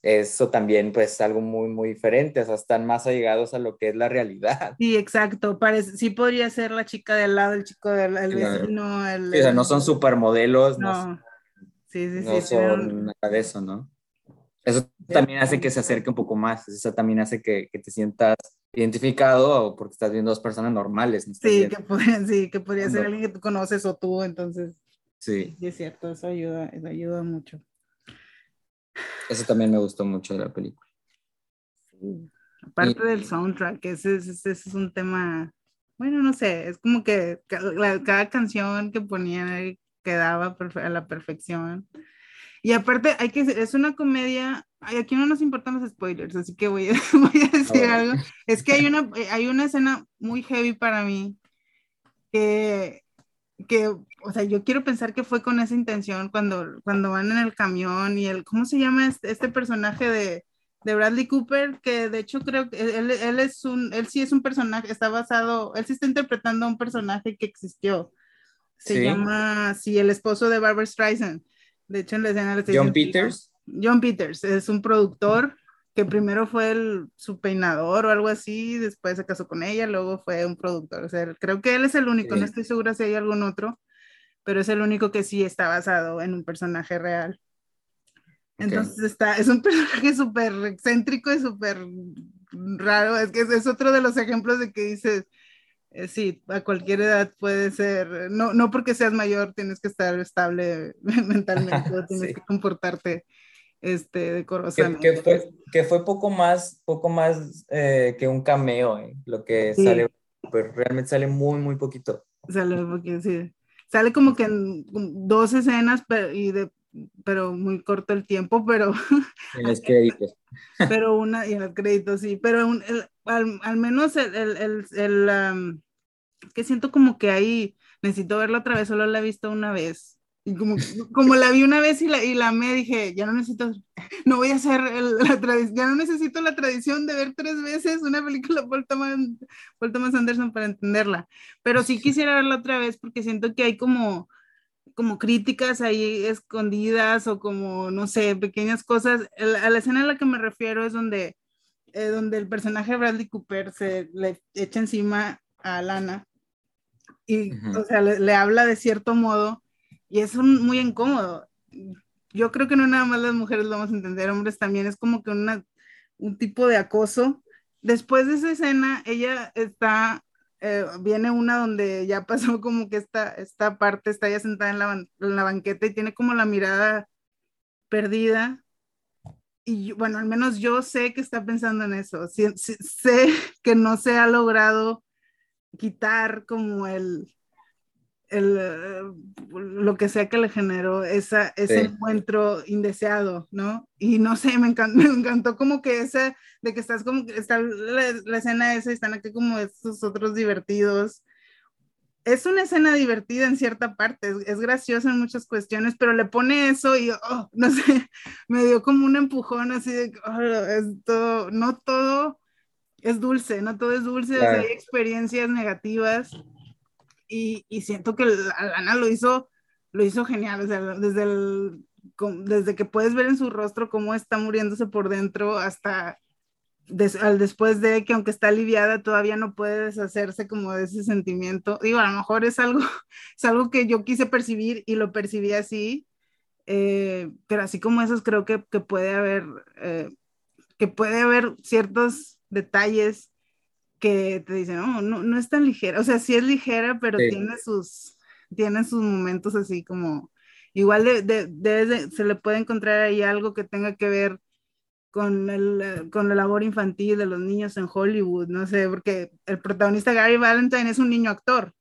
eso también pues algo muy muy diferente, o sea, están más allegados a lo que es la realidad. Sí, exacto, parece, sí podría ser la chica de al lado, el chico del el vecino, el, sí, o sea, no son supermodelos, no, no Sí, sí, no son nada de eso, ¿no? Eso también hace que se acerque un poco más, eso también hace que, que te sientas identificado porque estás viendo dos personas normales. ¿no? Sí, que podría, sí, que podría ser alguien que tú conoces o tú, entonces. Sí. Sí, es cierto, eso ayuda, eso ayuda mucho. Eso también me gustó mucho de la película. Sí. Aparte y, del soundtrack, ese, ese, ese, es un tema, bueno, no sé, es como que cada, cada canción que ponían quedaba a la perfección. Y aparte, hay que es una comedia, aquí no nos importan los spoilers, así que voy a, voy a decir algo. Es que hay una, hay una escena muy heavy para mí que, que, o sea, yo quiero pensar que fue con esa intención cuando, cuando van en el camión y el, ¿cómo se llama este, este personaje de, de Bradley Cooper? Que de hecho creo que él, él, es un, él sí es un personaje, está basado, él sí está interpretando a un personaje que existió. Se ¿Sí? llama, sí, el esposo de Barbara Streisand. De hecho, en la escena... John Peters. John Peters, es un productor que primero fue el, su peinador o algo así, después se casó con ella, luego fue un productor. O sea, creo que él es el único, sí. no estoy segura si hay algún otro, pero es el único que sí está basado en un personaje real. Entonces está, es un personaje súper excéntrico y súper raro, es que es, es, otro de los ejemplos de que dices, sí, a cualquier edad puede ser, no, no porque seas mayor tienes que estar estable mentalmente, tienes sí. que comportarte este, decorosamente. Que, fue, que fue poco más, poco más eh, que un cameo, eh, lo que sale, pero realmente sale muy, muy poquito. Sale porque sí. Sale como que en dos escenas, pero, y de, pero muy corto el tiempo, pero... En los créditos. Pero una, y en los créditos, sí, pero un, el, al, al, menos el, el, el, el um, que siento como que ahí, necesito verla otra vez, solo la he visto una vez. Y como, como la vi una vez y la, y la me dije, ya no necesito, no voy a hacer la tradición, ya no necesito la tradición de ver tres veces una película Paul Thomas, Paul Thomas Anderson para entenderla. Pero sí quisiera verla otra vez porque siento que hay como, como críticas ahí escondidas o como, no sé, pequeñas cosas. A la escena a la que me refiero es donde, eh, donde el personaje de Bradley Cooper se le echa encima a Lana y, uh -huh. o sea, le, le, habla de cierto modo y es un, muy incómodo. Yo creo que no nada más las mujeres lo vamos a entender, hombres también, es como que una, un tipo de acoso. Después de esa escena, ella está, eh, viene una donde ya pasó como que esta, esta parte, está ya sentada en la, en la banqueta y tiene como la mirada perdida. Y bueno, al menos yo sé que está pensando en eso. Sí, sí, sé que no se ha logrado quitar como el, el, lo que sea que le generó esa, ese sí. encuentro indeseado, ¿no? Y no sé, me encantó, me encantó como que ese, de que estás como, está la, la escena esa y están aquí como estos otros divertidos. Es una escena divertida en cierta parte, es, es graciosa en muchas cuestiones, pero le pone eso y, oh, no sé, me dio como un empujón así de, oh, es todo, no todo es dulce, no todo es dulce, claro. hay experiencias negativas y, y siento que Lana lo hizo, lo hizo genial, o sea, desde, el, desde que puedes ver en su rostro cómo está muriéndose por dentro hasta des, al después de que aunque está aliviada todavía no puede deshacerse como de ese sentimiento. Digo, a lo mejor es algo, es algo que yo quise percibir y lo percibí así, eh, pero así como esos creo que, que puede haber, eh, que puede haber ciertos detalles que te dicen, no, no, no es tan ligera, o sea, sí es ligera, pero sí. tiene, sus, tiene sus momentos así como, igual de, de, de, se le puede encontrar ahí algo que tenga que ver con, el, con la labor infantil de los niños en Hollywood, no sé, porque el protagonista Gary Valentine es un niño actor,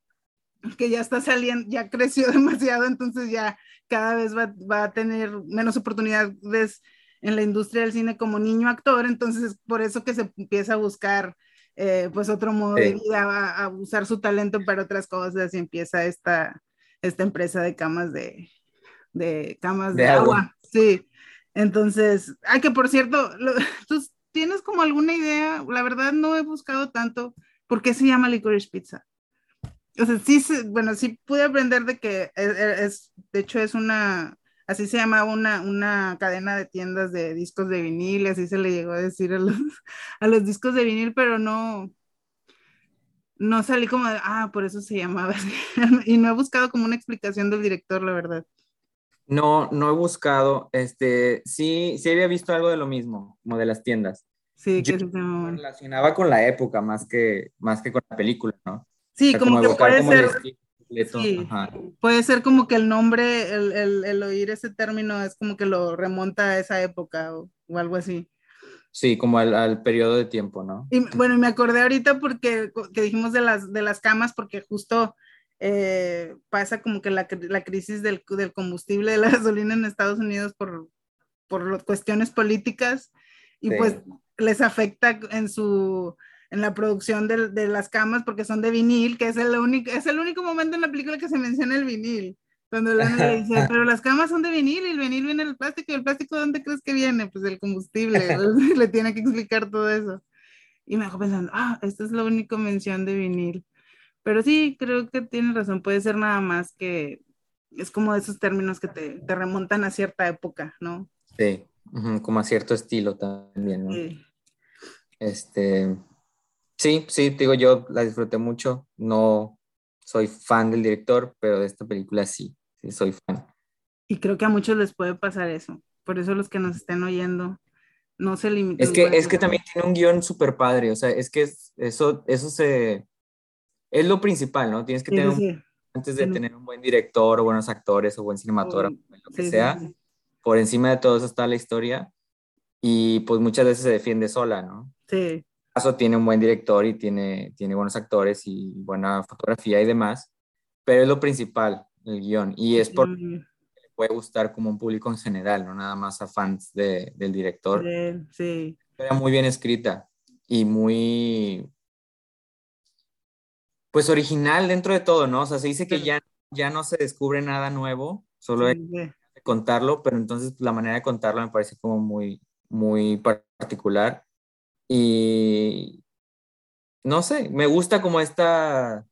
que ya está saliendo, ya creció demasiado, entonces ya cada vez va, va a tener menos oportunidades en la industria del cine como niño actor, entonces por eso que se empieza a buscar eh, pues otro modo sí. de vida, a, a, usar su talento para otras cosas y empieza esta, esta empresa de camas de, de camas de, de agua. agua. Sí, entonces, ay, que por cierto, lo, ¿tú tienes como alguna idea? La verdad no he buscado tanto, ¿por qué se llama Licorice Pizza? O sea, sí, bueno, sí pude aprender de que es, es de hecho es una, así se llamaba una, una cadena de tiendas de discos de vinil, así se le llegó a decir a los, a los discos de vinil, pero no, no salí como de, ah, por eso se llamaba y no he buscado como una explicación del director, la verdad. No, no he buscado, este, sí, sí había visto algo de lo mismo, como de las tiendas. Sí, Yo que relacionaba con la época más que, más que con la película, ¿no? Sí, o sea, como, como, que puede ser, Sí, puede ser como que el nombre, el, el, el, oír ese término es como que lo remonta a esa época o, o algo así. Sí, como al, al, periodo de tiempo, ¿no? Y bueno, me acordé ahorita porque que dijimos de las, de las camas, porque justo eh, pasa como que la, la crisis del, del, combustible de la gasolina en Estados Unidos por, por cuestiones políticas y sí. pues les afecta en su en la producción de, de, las camas porque son de vinil, que es el, único, es el único momento en la película que se menciona el vinil. Cuando le dice, pero las camas son de vinil y el vinil viene del plástico, ¿y el plástico dónde crees que viene? Pues del combustible, le tiene que explicar todo eso. Y me dejó pensando, ah, esta es la única mención de vinil. Pero sí, creo que tiene razón, puede ser nada más que es como de esos términos que te, te remontan a cierta época, ¿no? Sí, como a cierto estilo también, ¿no? Sí. Este, Sí, sí, digo, yo la disfruté mucho. No soy fan del director, pero de esta película sí, sí soy fan. Y creo que a muchos les puede pasar eso. Por eso los que nos estén oyendo, no se limiten. Es que, es que también tiene un guion súper padre, o sea, es que eso, eso se... Es lo principal, ¿no? Tienes que sí, tener un, antes de sí. tener un buen director o buenos actores o buen cinematógrafo, lo que sea. por encima de todo eso está la historia y pues muchas veces se defiende sola, ¿no? Sí. caso tiene un buen director y tiene, tiene buenos actores y buena fotografía y demás, pero es lo principal, el guion, y es le puede gustar como un público en general, no nada más a fans de- del director. Sí. Era muy bien escrita y muy, pues original dentro de todo, ¿no? O sea, se dice que ya, ya no se descubre nada nuevo, solo hay que contarlo, pero entonces la manera de contarlo me parece como muy, muy particular. Y no sé, me gusta como esta,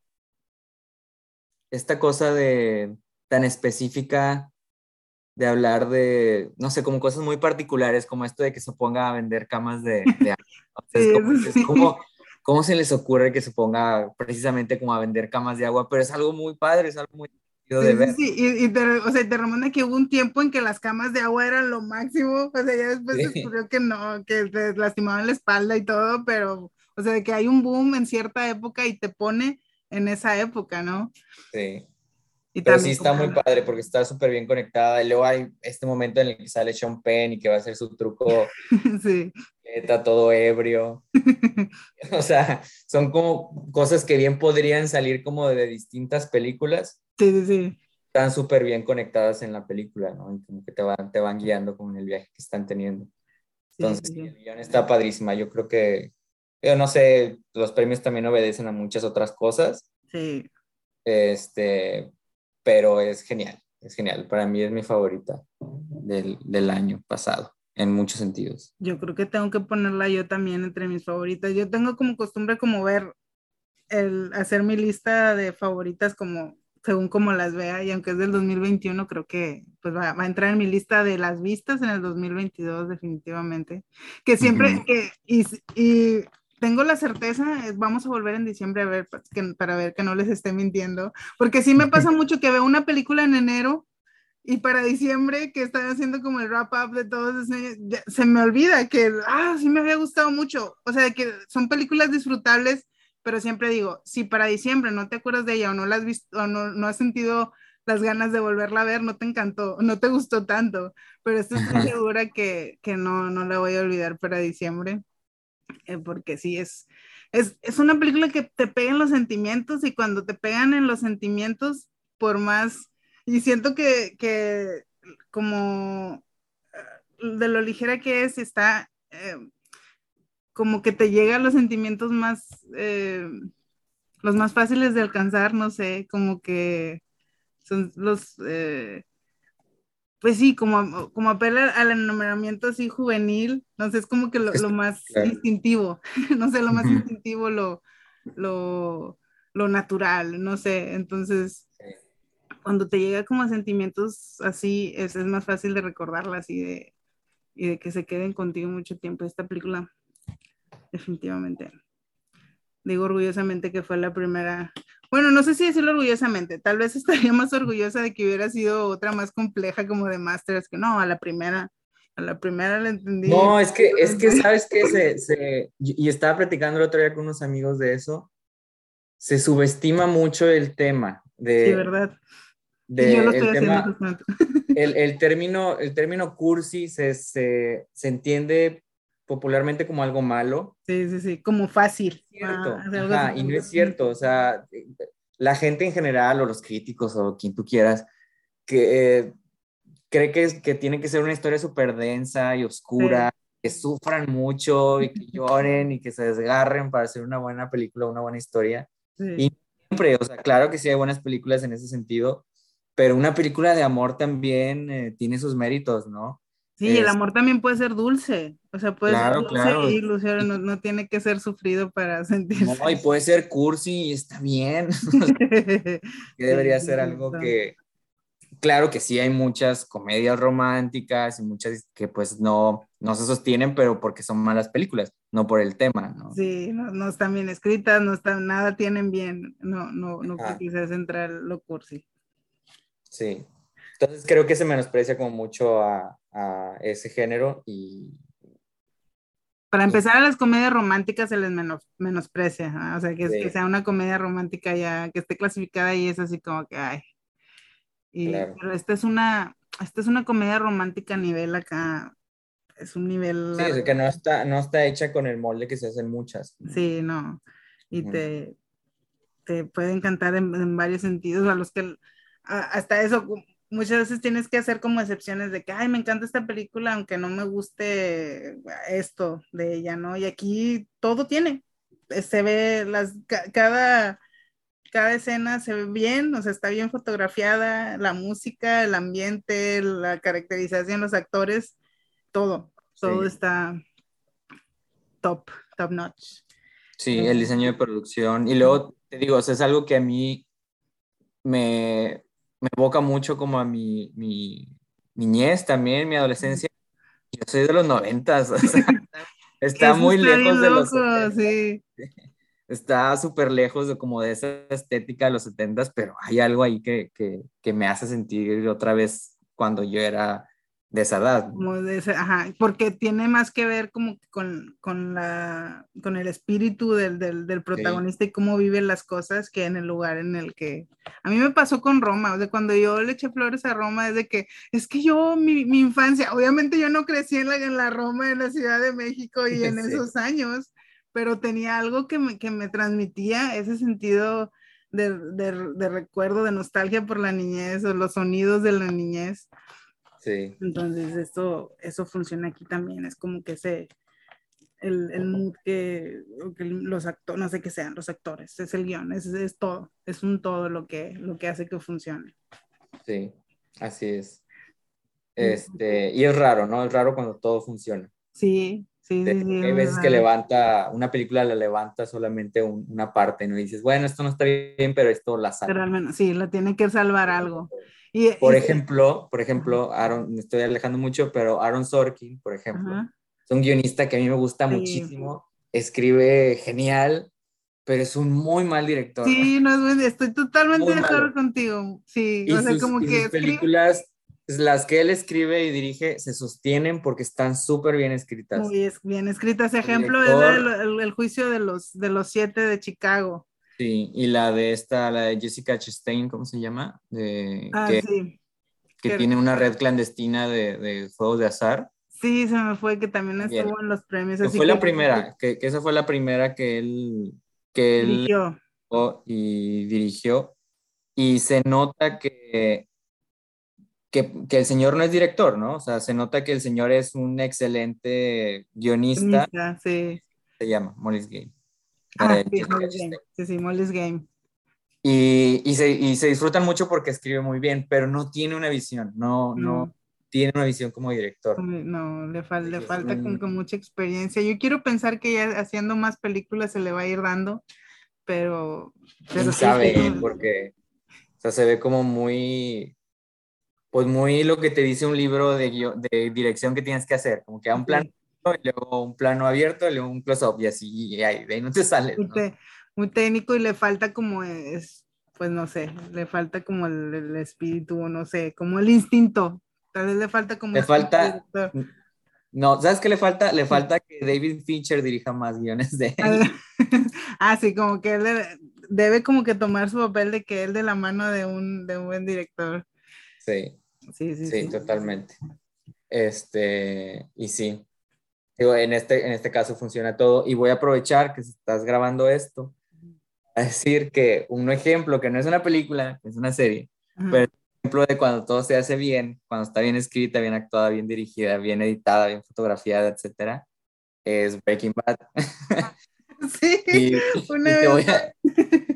esta cosa de tan específica de hablar de, no sé, como cosas muy particulares, como esto de que se ponga a vender camas de, es Sí, como- eso es sí. como- ¿Cómo se les ocurre que se ponga precisamente como a vender camas de agua? Pero es algo muy padre, es algo muy de Sí, ver. sí, y, y te, o sea, te remonta que hubo un tiempo en que las camas de agua eran lo máximo, o sea, ya después Sí. descubrió que no, que te lastimaban la espalda y todo, pero, o sea, de que hay un boom en cierta época y te pone en esa época, ¿no? Sí. Y Pero sí está como- muy padre porque está súper bien conectada. Y luego hay este momento en el que sale Sean Penn y que va a hacer su truco, Sí, está todo ebrio. O sea, son como cosas que bien podrían salir como de distintas películas. sí, sí, sí. Están súper bien conectadas en la película, ¿no? Y como que te van, te van guiando como en el viaje que están teniendo. Entonces, sí, sí, sí. el guion está padrísima. Yo creo que, yo no sé, los premios también obedecen a muchas otras cosas. Sí, Este, pero es genial, es genial. Para mí es mi favorita del, del año pasado, en muchos sentidos. yo creo que tengo que ponerla yo también entre mis favoritas. Yo tengo como costumbre como ver el hacer mi lista de favoritas como según como las vea y aunque es del 2021 creo que pues va, va a entrar en mi lista de las vistas en el 2022 definitivamente. Que siempre que y, y tengo la certeza, vamos a volver en diciembre a ver pa- que- para ver que no les esté mintiendo, porque sí me pasa mucho que veo una película en enero y para diciembre, que están haciendo como el wrap up de todos esos años, ya se me olvida que, ah, sí me había gustado mucho. O sea, que son películas disfrutables, pero siempre digo, si para diciembre no te acuerdas de ella o no la has visto o no, no has sentido las ganas de volverla a ver, no te encantó, no te gustó tanto, pero estoy segura que, que no, no la voy a olvidar para diciembre, eh, porque sí es, es, es una película que te pega en los sentimientos y cuando te pegan en los sentimientos, por más y siento que, que como eh, de lo ligera que es, está eh, como que te llega a los sentimientos más, eh, los más fáciles de alcanzar, no sé, como que son los, eh, pues sí, como, como apela al enamoramiento así juvenil, no sé, es como que lo, lo más Claro. instintivo, no sé, lo más Ujú. instintivo, lo, lo, lo natural, no sé, entonces. Cuando te llega como a sentimientos así, es, es más fácil de recordarlas y de, y de que se queden contigo mucho tiempo. Esta película, definitivamente. Digo orgullosamente que fue la primera. Bueno, no sé si decirlo orgullosamente, tal vez estaría más orgullosa de que hubiera sido otra más compleja como de Masters, que no, a la primera, a la primera la entendí. No, es que, es que sabes que se, se, y estaba platicando el otro día con unos amigos de eso, se subestima mucho el tema de, Sí, ¿verdad? De- yo lo estoy el tema, el, el término, el término cursi se, se, se entiende popularmente como algo malo. Sí, sí, sí, como fácil. Cierto, Ah, ajá, y no es cierto, o sea, la gente en general o los críticos o quien tú quieras, que eh, cree que, que tiene que ser una historia súper densa y oscura, que sufran mucho y que lloren y que se desgarren para hacer una buena película, una buena historia. Sí. Y siempre, o sea, claro que sí hay buenas películas en ese sentido, pero una película de amor también eh, tiene sus méritos, ¿no? Sí, el amor también puede ser dulce, o sea, puede Claro, ser dulce claro. y ilusión, no, no tiene que ser sufrido para sentirse. No, y puede ser cursi y está bien. que debería ser algo que, claro que sí hay muchas comedias románticas y muchas que pues no, no se sostienen, pero porque son malas películas, no por el tema, ¿no? Sí, no, no están bien escritas, no están, nada tienen bien, no, no, no sea central lo cursi. Sí. Entonces creo que se menosprecia como mucho a, a ese género y Para empezar, a las comedias románticas se les menos, menosprecia, ¿ah? o sea, que, Sí. que sea una comedia romántica ya, que esté clasificada y es así como que, ay. Y, Claro. Pero esta es una, esta es una comedia romántica a nivel acá, es un nivel... Sí, es que no está, no está hecha con el molde que se hacen muchas. Sí, no. Y Ujú. te, te puede encantar en, en varios sentidos, a los que hasta eso muchas veces tienes que hacer como excepciones de que, ay, me encanta esta película, aunque no me guste esto de ella, ¿no? Y aquí todo tiene, Eh, se ve las, ca- cada, cada escena se ve bien, o sea, está bien fotografiada, la música, el ambiente, la caracterización, los actores, todo, todo Sí. está top, top notch. Sí, el diseño de producción. Y luego, te digo, o sea, es algo que a mí me, me evoca mucho como a mi, mi niñez también, mi adolescencia. Yo soy de los noventas, o sea, está muy está lejos de los loco, 70. sí. Está súper lejos de como de esa estética de los setentas, pero hay algo ahí que, que, que me hace sentir otra vez cuando yo era de esa edad. Como de ese- ajá, porque tiene más que ver como con, con, la, con el espíritu del, del, del protagonista y cómo vive las cosas que en el lugar en el que... A mí me pasó con Roma, o sea, cuando yo le eché flores a Roma, es de que, es que yo, mi, mi infancia, obviamente yo no crecí en la, en la Roma, en la Ciudad de México y en Sí. esos años, pero tenía algo que me, que me transmitía ese sentido de, de, de recuerdo, de nostalgia por la niñez o los sonidos de la niñez. Sí, Entonces, esto, eso funciona aquí también. Es como que ese, el, el mood que, que los actores, no sé qué sean los actores, es el guion, es, es todo, es un todo lo que, lo que hace que funcione. sí, así es. Este, y es raro, ¿no? Es raro cuando todo funciona. Sí, sí, sí. sí, Hay es veces que levanta, una película la levanta solamente un- una parte, ¿no? Y dices, bueno, esto no está bien, pero esto la salva. Pero al menos, sí, la tiene que salvar algo. Y, Por y- ejemplo, por ejemplo, Aaron, me estoy alejando mucho, pero Aaron Sorkin, por ejemplo, Ajá. es un guionista que a mí me gusta Sí. muchísimo, escribe genial, pero es un muy mal director. Sí, no es bueno, estoy totalmente Muy de acuerdo contigo. Sí, y o sea, sus, como y que sus películas, las que él escribe y dirige, se sostienen porque están súper bien escritas. muy bien escrita. Ese El ejemplo es director- del- el, el juicio de los, de los siete de Chicago. Sí, y la de esta, la de Jessica Chastain, ¿cómo se llama? De, Ah, que, sí. que tiene una red clandestina de, de juegos de azar. Sí, se me fue que también estuvo en los premios. Así fue la primera, que, que esa fue la primera que él, que él Dirigió. dirigió y dirigió. Y se nota que, que, que el señor no es director, ¿no? O sea, se nota que el señor es un excelente guionista, Guionista, Sí. se llama Molly's Game. Ah, sí. Game. Sí, sí, Game. Y, y, se, y se disfrutan mucho porque escribe muy bien, pero no tiene una visión, no, no, No. tiene una visión como director. No, le, fal- le falta mm. como que mucha experiencia. Yo quiero pensar que ya haciendo más películas se le va a ir dando, pero... pero sí, sabe, sí, porque o sea, se ve como muy, pues muy lo que te dice un libro de, de dirección que tienes que hacer, como que a un Sí. Y luego un plano abierto y luego un close-up y así, y ahí, de ahí no te sales, muy, ¿no? muy técnico y le falta como es, pues no sé, le falta como el, el espíritu, o no sé, como el instinto. Tal vez le falta como Le falta- director. No, ¿sabes qué le falta? Le falta que David Fincher dirija más guiones de él. ah, sí, como que él debe, debe como que tomar su papel de que él de la mano de un, de un buen director. Sí, Sí, sí, sí, sí. totalmente. Este, y sí. Digo, en este, en este caso funciona todo. Y voy a aprovechar que estás grabando esto a decir que un ejemplo que no es una película, es una serie, Ajá. pero ejemplo de cuando todo se hace bien, cuando está bien escrita, bien actuada, bien dirigida, bien editada, bien fotografiada, etcétera, es Breaking Bad. Sí, Y, una y te voy vez- a,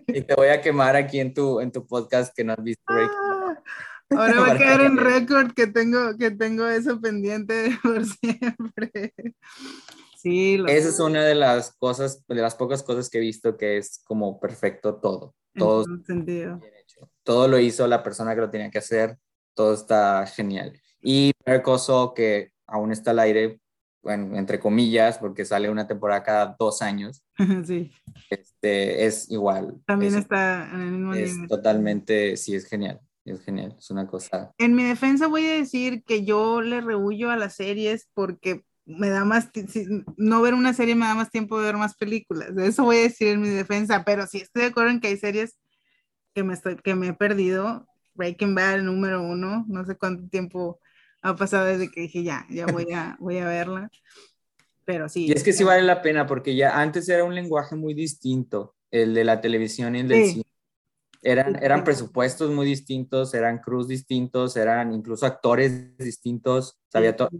y te voy a quemar aquí en tu, en tu podcast que no has visto Breaking Bad. Ah, Ahora va a quedar en récord que tengo, que tengo eso pendiente por siempre. Sí, lo Esa es una de las cosas, de las pocas cosas que he visto que es como perfecto todo. Todo en todo sentido. bien hecho. Todo lo hizo la persona que lo tenía que hacer. Todo está genial. Y Saul, que aún está al aire, bueno, entre comillas, porque sale una temporada cada dos años, Sí, este, es igual. también es, está en el mismo es nivel. totalmente, sí, es genial. Es genial. Es una cosa. En mi defensa voy a decir que yo le rehuyo a las series porque me da más, no ver una serie me da más tiempo de ver más películas. De eso voy a decir en mi defensa, pero sí estoy de acuerdo en que hay series que me, estoy, que me he perdido Breaking Bad número uno. No sé cuánto tiempo ha pasado desde que dije ya, ya voy a, voy a verla. Pero sí. Y es que sí vale la pena porque ya antes era un lenguaje muy distinto, el de la televisión y el del cine. Eran, eran presupuestos muy distintos, eran cruz distintos, eran incluso actores distintos. Sabía todo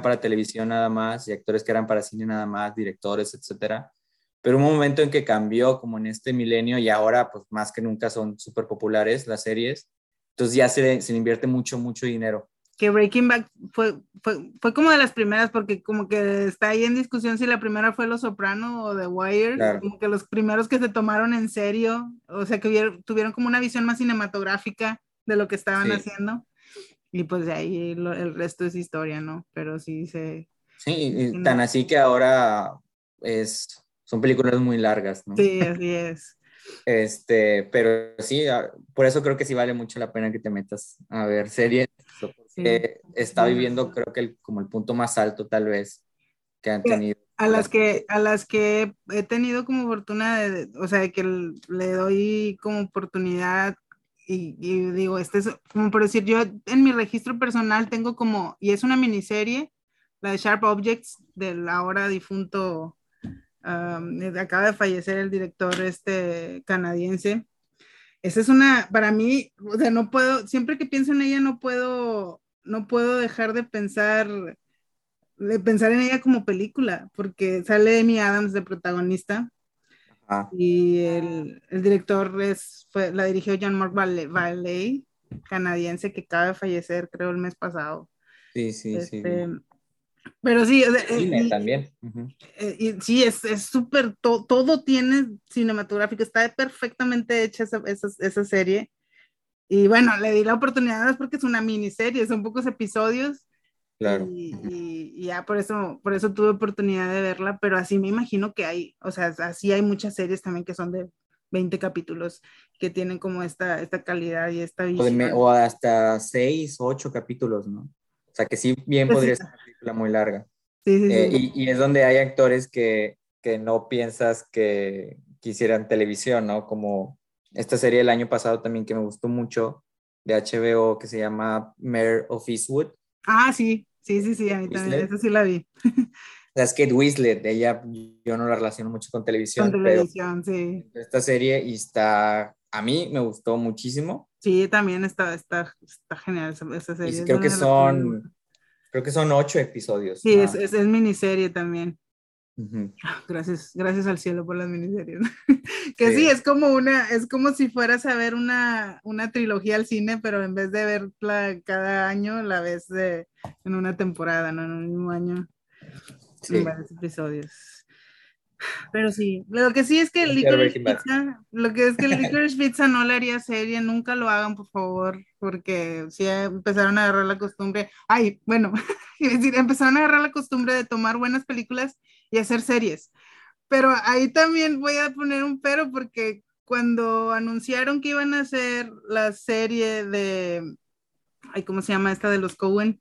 para televisión nada más y actores que eran para cine nada más, directores, etcétera. Pero un momento en que cambió, como en este milenio, y ahora, pues más que nunca son súper populares las series. Entonces ya se, se invierte mucho, mucho dinero que Breaking Bad fue, fue, fue, como de las primeras, porque como que está ahí en discusión si la primera fue Los Soprano o The Wire, como que los primeros que se tomaron en serio, o sea, que tuvieron como una visión más cinematográfica de lo que estaban haciendo. Y pues de ahí el resto es historia, ¿no? Pero sí se... Sí, tan así que ahora es, son películas muy largas, ¿no? Sí, así es. Este, pero sí, ah, por eso creo que sí vale mucho la pena que te metas a ver series está viviendo creo que como el punto más alto tal vez que han tenido. A las que, a las que he tenido como fortuna, de, o sea, que le doy como oportunidad y, digo, este es como por decir, yo en mi registro personal tengo como, y es una miniserie, la de Sharp Objects, del ahora difunto, acaba de fallecer el director este canadiense. Esa es una, para mí, o sea, no puedo, siempre que pienso en ella no puedo no puedo dejar de pensar, de pensar en ella como película, porque sale Amy Adams de protagonista. Y el, el, director es, fue, la dirigió Jean-Marc Vallée, canadiense, que acaba de fallecer, creo, el mes pasado. Sí, sí, sí. Pero sí, Cine también. Eh, sí, es súper, todo tiene cinematográfico, está perfectamente hecha esa, esa, esa serie. Y bueno, le di la oportunidad porque es una miniserie, son pocos episodios. Claro. Y, ya por eso, por eso tuve oportunidad de verla, pero así me imagino que hay, o sea, así hay muchas series también que son de 20 capítulos que tienen como esta, esta calidad y esta visión. O, hasta 6, 8 capítulos, ¿no? O sea, que sí, bien pues podría ser una película muy larga. Sí, sí, eh, sí. Y, y, es donde hay actores que, que no piensas que quisieran televisión, ¿no? Como esta serie del año pasado también que me gustó mucho de HBO que se llama Mayor of Eastwood. Ah, sí, sí, sí, sí, a mí también, esa sí la vi. La Kate Winslet, ella yo no la relaciono mucho con televisión. Con televisión, sí. Esta serie y está, a mí me gustó muchísimo. Sí, también está, está, está genial esa, serie. creo que son, creo que son ocho episodios. Sí, es, es, es, miniserie también. Gracias, gracias al cielo por las miniseries. que sí. es como una, es como si fueras a ver una, una trilogía al cine, pero en vez de verla cada año, la ves de, en una temporada, ¿no? En un mismo año, en varios episodios. Pero sí, lo que sí es que Licorice Pizza, lo que es que Licorice Pizza no le haría serie, nunca lo hagan, por favor, porque si empezaron a agarrar la costumbre, ay, bueno, decir, empezaron a agarrar la costumbre de tomar buenas películas y hacer series. Pero ahí también voy a poner un pero porque cuando anunciaron que iban a hacer la serie de, ay, ¿cómo se llama esta de los Cohen?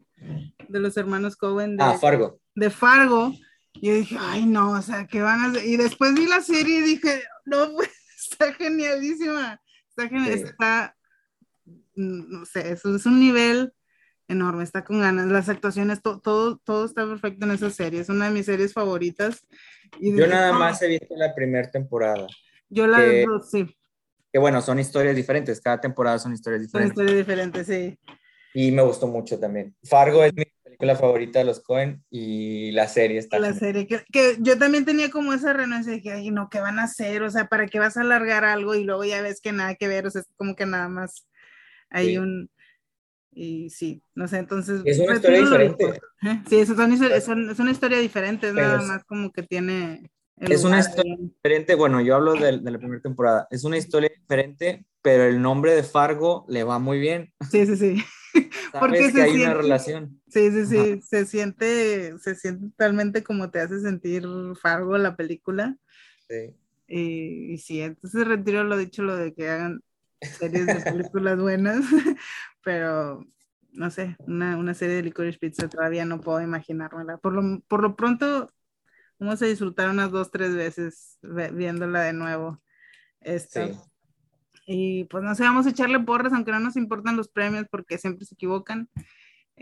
De los hermanos Cohen. De, ah, Fargo. De Fargo. Y dije, ay, no, o sea, ¿qué van a hacer? Y después vi la serie y dije, no, pues, está genialísima. Está genial, está, no sé, eso es un nivel enorme, está con ganas. Las actuaciones, todo, todo está perfecto en esa serie. Es una de mis series favoritas. Y Yo nada más he visto la primera temporada. Yo la que, sí. Que bueno, son historias diferentes. Cada temporada son historias diferentes. Son historias diferentes, sí. Y me gustó mucho también. Fargo es mi película favorita de los Cohen y la serie está. La serie, que, que, yo también tenía como esa renuncia de que, ay, no, ¿qué van a hacer? O sea, ¿para qué vas a alargar algo y luego ya ves que nada que ver? O sea, es como que nada más hay un y sí, no sé, entonces... Es una historia diferente. Sí, es una, es una historia diferente, es nada más como que tiene... Es una historia diferente, bueno, yo hablo de, de, la primera temporada, es una historia diferente, pero el nombre de Fargo le va muy bien. Sí, sí, sí. Porque que hay una relación. Sí, sí, sí, se siente, se siente totalmente como te hace sentir Fargo la película. Sí. Y, y sí, entonces retiro lo dicho, lo de que hagan series de películas buenas, pero no sé, una, una, serie de Licorice Pizza todavía no puedo imaginármela. Por lo, por lo pronto, vamos a disfrutar unas dos, tres veces viéndola de nuevo. Esto. Y pues no sé, vamos a echarle porras, aunque no nos importan los premios porque siempre se equivocan.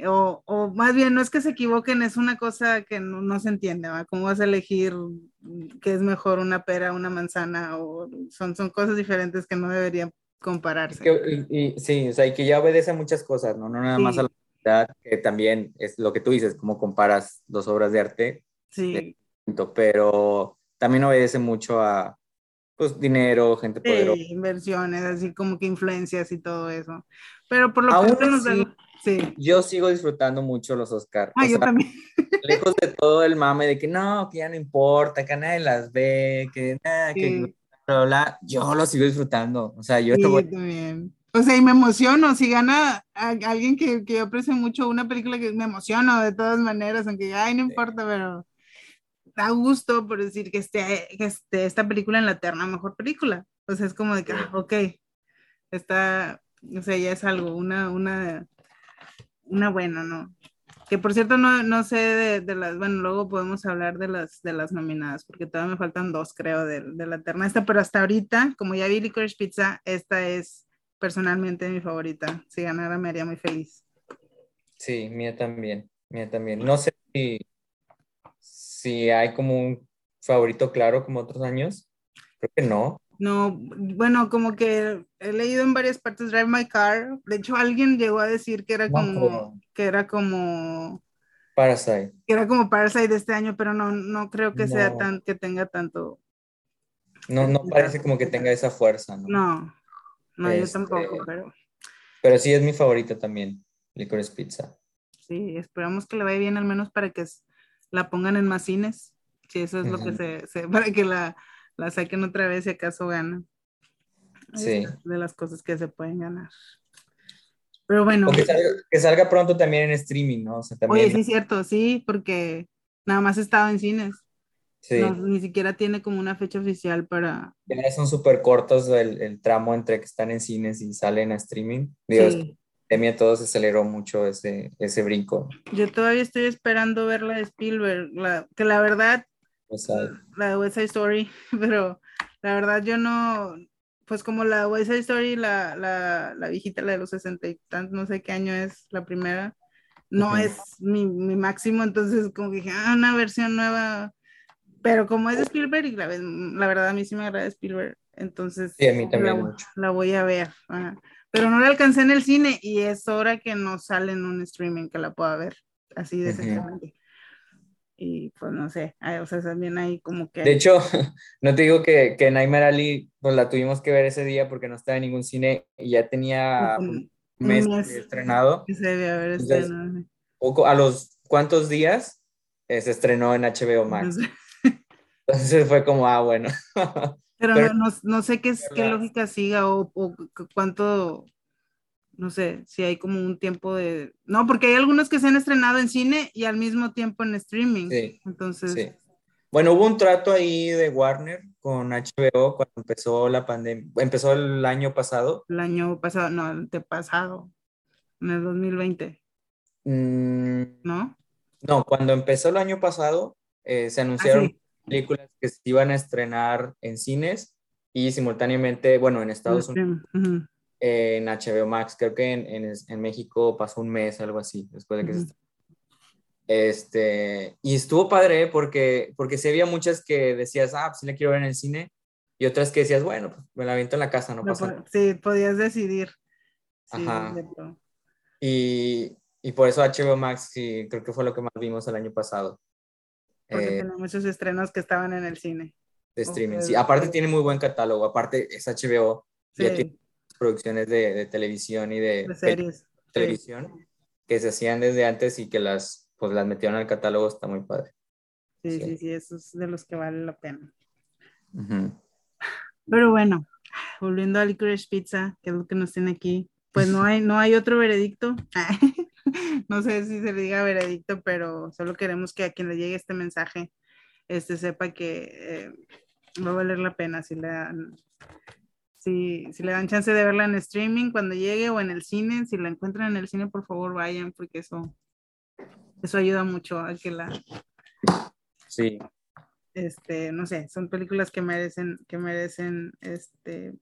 O, o más bien, no es que se equivoquen, es una cosa que no, no se entiende, ¿va? ¿Cómo vas a elegir qué es mejor, una pera, una manzana? O son, son cosas diferentes que no deberían compararse. Que- y, y- sí, o sea, y que ya obedece a muchas cosas, ¿no? No nada más a Sí. la calidad, que también es lo que tú dices, cómo comparas dos obras de arte, Sí, pero también obedece mucho a, pues, dinero, gente poderosa. sí, inversiones, así como que influencias y todo eso. Pero por lo Aún pronto nos así, Sí. Yo sigo disfrutando mucho los Oscar. Ah, o yo sea, también. lejos de todo el mame de que no, que ya no importa, que nadie las ve, que nada, que Sí. bla, bla, bla, yo lo sigo disfrutando. O sea, yo Sí, voy- yo también. O sea, y me emociono, si gana a- alguien que, que yo aprecio mucho una película que me emociono de todas maneras, aunque ay, no importa, pero da gusto por decir que esté, que esté esta película en la terna mejor película. O sea, es como de que, ah, ok, está, o sea, ya es algo, una, una, una buena, ¿no? Que por cierto, no, no sé de, de las, bueno, luego podemos hablar de las, de las nominadas, porque todavía me faltan dos, creo, de, de la terna esta, pero hasta ahorita, como ya vi Licorice Pizza, esta es personalmente mi favorita. Si ganara me haría muy feliz. Sí, mía también, mía también. No sé si, si hay como un favorito claro como otros años. Creo que no. No, bueno, como que he leído en varias partes Drive My Car. De hecho, alguien llegó a decir que era como, que era como, Parasite. que era como Parasite de este año, pero no, no creo que sea tan, que tenga tanto. No, no parece como que tenga esa fuerza, ¿no? No, no, yo Este- tampoco, pero Pero sí es mi favorita también, Licorice Pizza. sí, esperamos que le vaya bien al menos para que la pongan en más cines. Si eso es lo que se, se- para que la, la saquen otra vez si acaso ganan. Sí. Es de las cosas que se pueden ganar. Pero bueno, O que salga, que salga pronto también en streaming, ¿no? O sea, también. oye, sí cierto, sí, porque nada más estaba en cines. sí. No, ni siquiera tiene como una fecha oficial para. Ya son súper cortos el, el tramo entre que están en cines y salen a streaming. Digo, Sí. Pandemia todo se aceleró mucho ese, ese brinco. Yo todavía estoy esperando ver la de Spielberg, la, que la verdad, sea, la de West Side Story, pero la verdad yo no, pues como la West Side Story, la, la, la viejita, la de los 60 y tantos, no sé qué año es la primera, no Ujú. es mi, mi máximo, entonces como que dije, ah, una versión nueva, pero como es de Spielberg, y la, la verdad a mí sí me agrada Spielberg, entonces Sí, a mí también la, mucho. la voy a ver, ajá. Pero no la alcancé en el cine y es hora que no sale en un streaming que la pueda ver, así de exactamente. Y pues no sé, hay- o sea, también hay como que... de hecho, no te digo que, que Nightmare Alley, pues la tuvimos que ver ese día porque no estaba en ningún cine y ya tenía un- mes un mes. estrenado. que se debe haber Entonces, estrenado. Poco, a los cuantos días eh, se estrenó en HBO Max. Entonces fue como, ah, bueno. Pero, Pero- no, no, no sé qué, es- qué lógica siga o, o cu- cuánto, no sé, si hay como un tiempo de... No, porque hay algunos que se han estrenado en cine y al mismo tiempo en streaming. Sí, Entonces, Sí. Bueno, hubo un trato ahí de Warner con HBO cuando empezó la pandemia, empezó el año pasado. el año pasado, no, el pasado, en el 2020, Mm, ¿no? no, cuando empezó el año pasado, eh, se anunciaron Ah, sí. Películas que se iban a estrenar en cines y simultáneamente, bueno, en Estados Unidos, ujú. eh, en HBO Max. Creo que en, en- en México pasó un mes, algo así, después de que se Ujú. estrenó. Este, y estuvo padre porque, porque sí había muchas que decías, ah, pues sí la quiero ver en el cine, y otras que decías, bueno, pues me la aviento en la casa, no Lo pasa nada. Sí, podías decidir. Sí, Ajá. Y, y por eso HBO Max sí, creo que fue lo que más vimos el año pasado. Porque eh, tenía muchos estrenos que estaban en el cine. de streaming. Sí, aparte tiene muy buen catálogo, aparte es HBO, ya Sí, tiene producciones de, de televisión y de, de series. sí. televisión que se hacían desde antes y que las, pues, las metieron al catálogo, está muy padre. Sí, Sí. sí, sí, eso es de los que vale la pena. Ujú. Pero bueno, volviendo a Licorice Pizza, que es lo que nos tiene aquí, pues no hay, no hay otro veredicto. No sé si se le diga veredicto, pero solo queremos que a quien le llegue este mensaje este, sepa que eh, va a valer la pena si le dan, si, si le dan chance de verla en streaming cuando llegue o en el cine. Si la encuentran en el cine, por favor vayan, porque eso, eso ayuda mucho a que la, Sí, este, no sé, son películas que merecen, que merecen, este,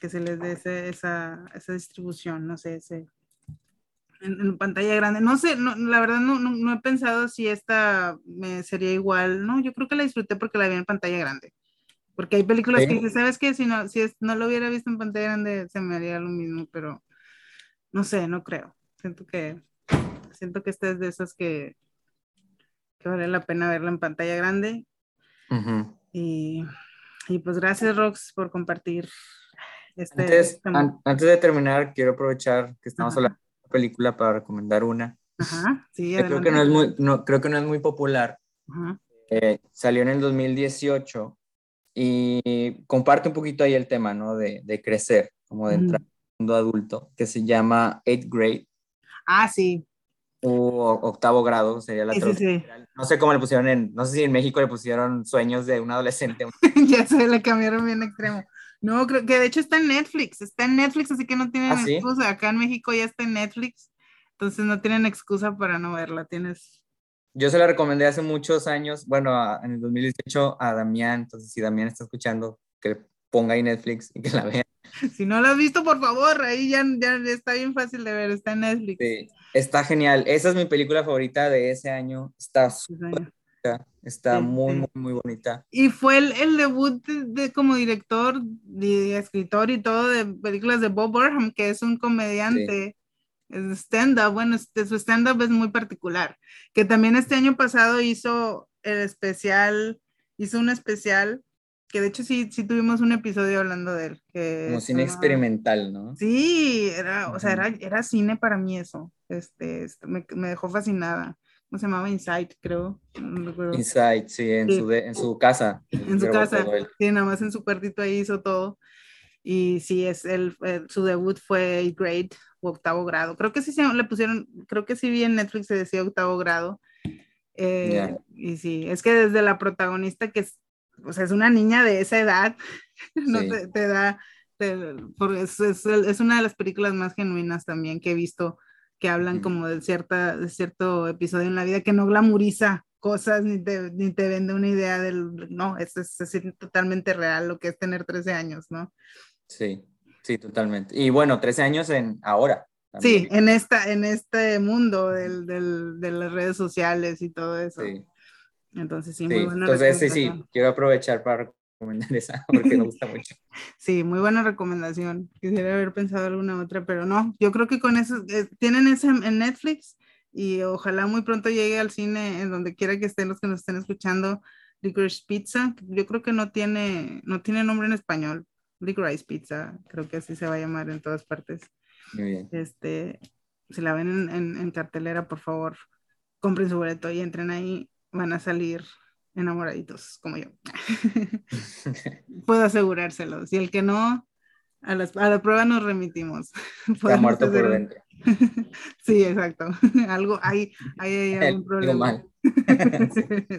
que se les dé ese- esa, esa distribución, no sé, ese, en, en pantalla grande. No sé, no, la verdad no, no, no he pensado si esta me sería igual. No, yo creo que la disfruté porque la vi en pantalla grande. Porque hay películas Sí. que dices, ¿sabes qué? Si no, si es- no lo hubiera visto en pantalla grande, se me haría lo mismo, pero no sé, no creo. Siento que, siento que esta es de esas que, que vale la pena verla en pantalla grande. Y, y pues gracias, Rox, por compartir este. Antes, este- an- antes de terminar, quiero aprovechar que estamos hablando película para recomendar una. Ajá, sí, que creo que no es muy, no, creo que no es muy popular. Ajá, Eh, salió en el 2018 y comparte un poquito ahí el tema, ¿no? De, de crecer, como de entrar al mundo adulto, que se llama Eighth Grade Ah, sí, o octavo grado, sería la sí, traducción. No sé cómo le pusieron en, no sé si en México le pusieron sueños de un adolescente. ya se le cambiaron bien extremo. No, creo que de hecho está en Netflix, está en Netflix, así que no tienen ¿Ah, sí? excusa. Acá en México ya está en Netflix, entonces no tienen excusa para no verla. Tienes. Yo se la recomendé hace muchos años, bueno, a- en el 2018 a Damián, entonces si Damián está escuchando, que ponga ahí Netflix y que la vea. Si no la has visto, por favor, ahí ya, ya está bien fácil de ver, está en Netflix. Sí, está genial. Esa es mi película favorita de ese año. Está súper, señor. está Sí, muy, sí. muy, muy bonita. Y fue el, el debut de, de como director y escritor y todo de películas de Bob Burnham, que es un comediante, es stand-up, bueno, este, su stand-up es muy particular, que también este año pasado hizo el especial, hizo un especial, que de hecho sí, sí tuvimos un episodio hablando de él. Que Como cine experimental, ¿no? Sí, era, o sea, era, era cine para mí eso, este, este, me, me dejó fascinada. ¿Cómo se llamaba? Insight, creo. No. Inside, sí, en, Sí. Su, de- en su casa. en su casa, sí, nada más en su cuartito ahí hizo todo. Y sí, es el, su debut fue grade o octavo grado. Creo que sí se le pusieron, creo que sí vi en Netflix se decía octavo grado. Eh, Ya. Y sí, es que desde la protagonista que es, o sea, es una niña de esa edad, no Sí. te, te da, te- porque es, es, es una de las películas más genuinas también que he visto que hablan como de, cierta, de cierto episodio en la vida que no glamoriza cosas ni te, ni te vende una idea del, no, es, es, es totalmente real lo que es tener 13 años, ¿no? Sí, sí, totalmente. Y bueno, 13 años en ahora. Sí, en, esta, en este mundo del, del, de las redes sociales y todo eso. Sí, Entonces, sí, sí. muy buena Entonces, sí, sí, quiero aprovechar para recomendar esa porque me gusta mucho. Sí, muy buena recomendación. Quisiera haber pensado alguna otra, pero no. Yo creo que con eso, eh, tienen ese en Netflix y ojalá muy pronto llegue al cine en donde quiera que estén los que nos estén escuchando. Licorice Pizza, yo creo que no tiene, no tiene nombre en español. Licorice Pizza, creo que así se va a llamar en todas partes. Muy bien. Este, si la ven en, en- en cartelera, por favor, compren su boleto y entren ahí, van a salir enamoraditos, como yo. Puedo asegurárselo. Si el que no, a, las- a la prueba nos remitimos. Está muerto hacer por dentro. Sí, exacto. Algo, hay, hay, hay algún problema. mal.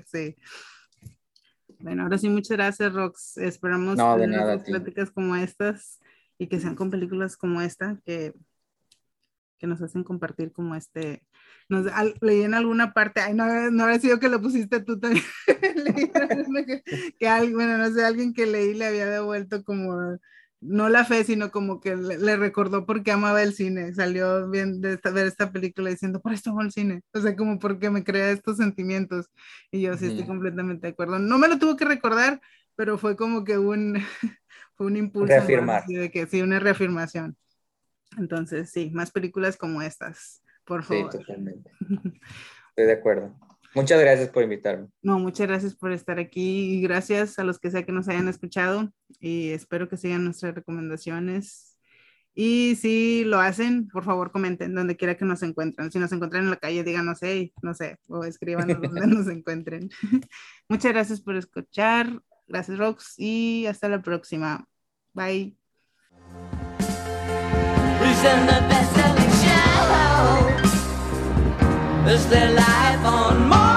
sí. Bueno, ahora sí, muchas gracias, Rox. Esperamos No, de tener nada, pláticas como estas y que sean con películas como esta que, que nos hacen compartir como este. Nos, al- leí en alguna parte, ay, no, no habrá sido que lo pusiste tú también. Leí que, que alguien, bueno, no sé, alguien que leí le había devuelto como, no la fe, sino como que le, le recordó porque amaba el cine. Salió bien de esta, ver esta película diciendo, por esto amo el cine. O sea, como porque me crea estos sentimientos. Y yo sí estoy Ujú. completamente de acuerdo. No me lo tuvo que recordar, pero fue como que un, fue un impulso. Reafirmar. de que sí, una reafirmación. Entonces, sí, más películas como estas, por Sí, favor. totalmente. Estoy de acuerdo. Muchas gracias por invitarme. No, muchas gracias por estar aquí y gracias a los que sea que nos hayan escuchado y espero que sigan nuestras recomendaciones. Y si lo hacen, por favor comenten donde quiera que nos encuentren. Si nos encuentran en la calle, díganos, hey, no sé, o escríbanos donde nos encuentren. Muchas gracias por escuchar. Gracias, Rox, y hasta la próxima. Bye. In the best-selling show? Is there life on Mars?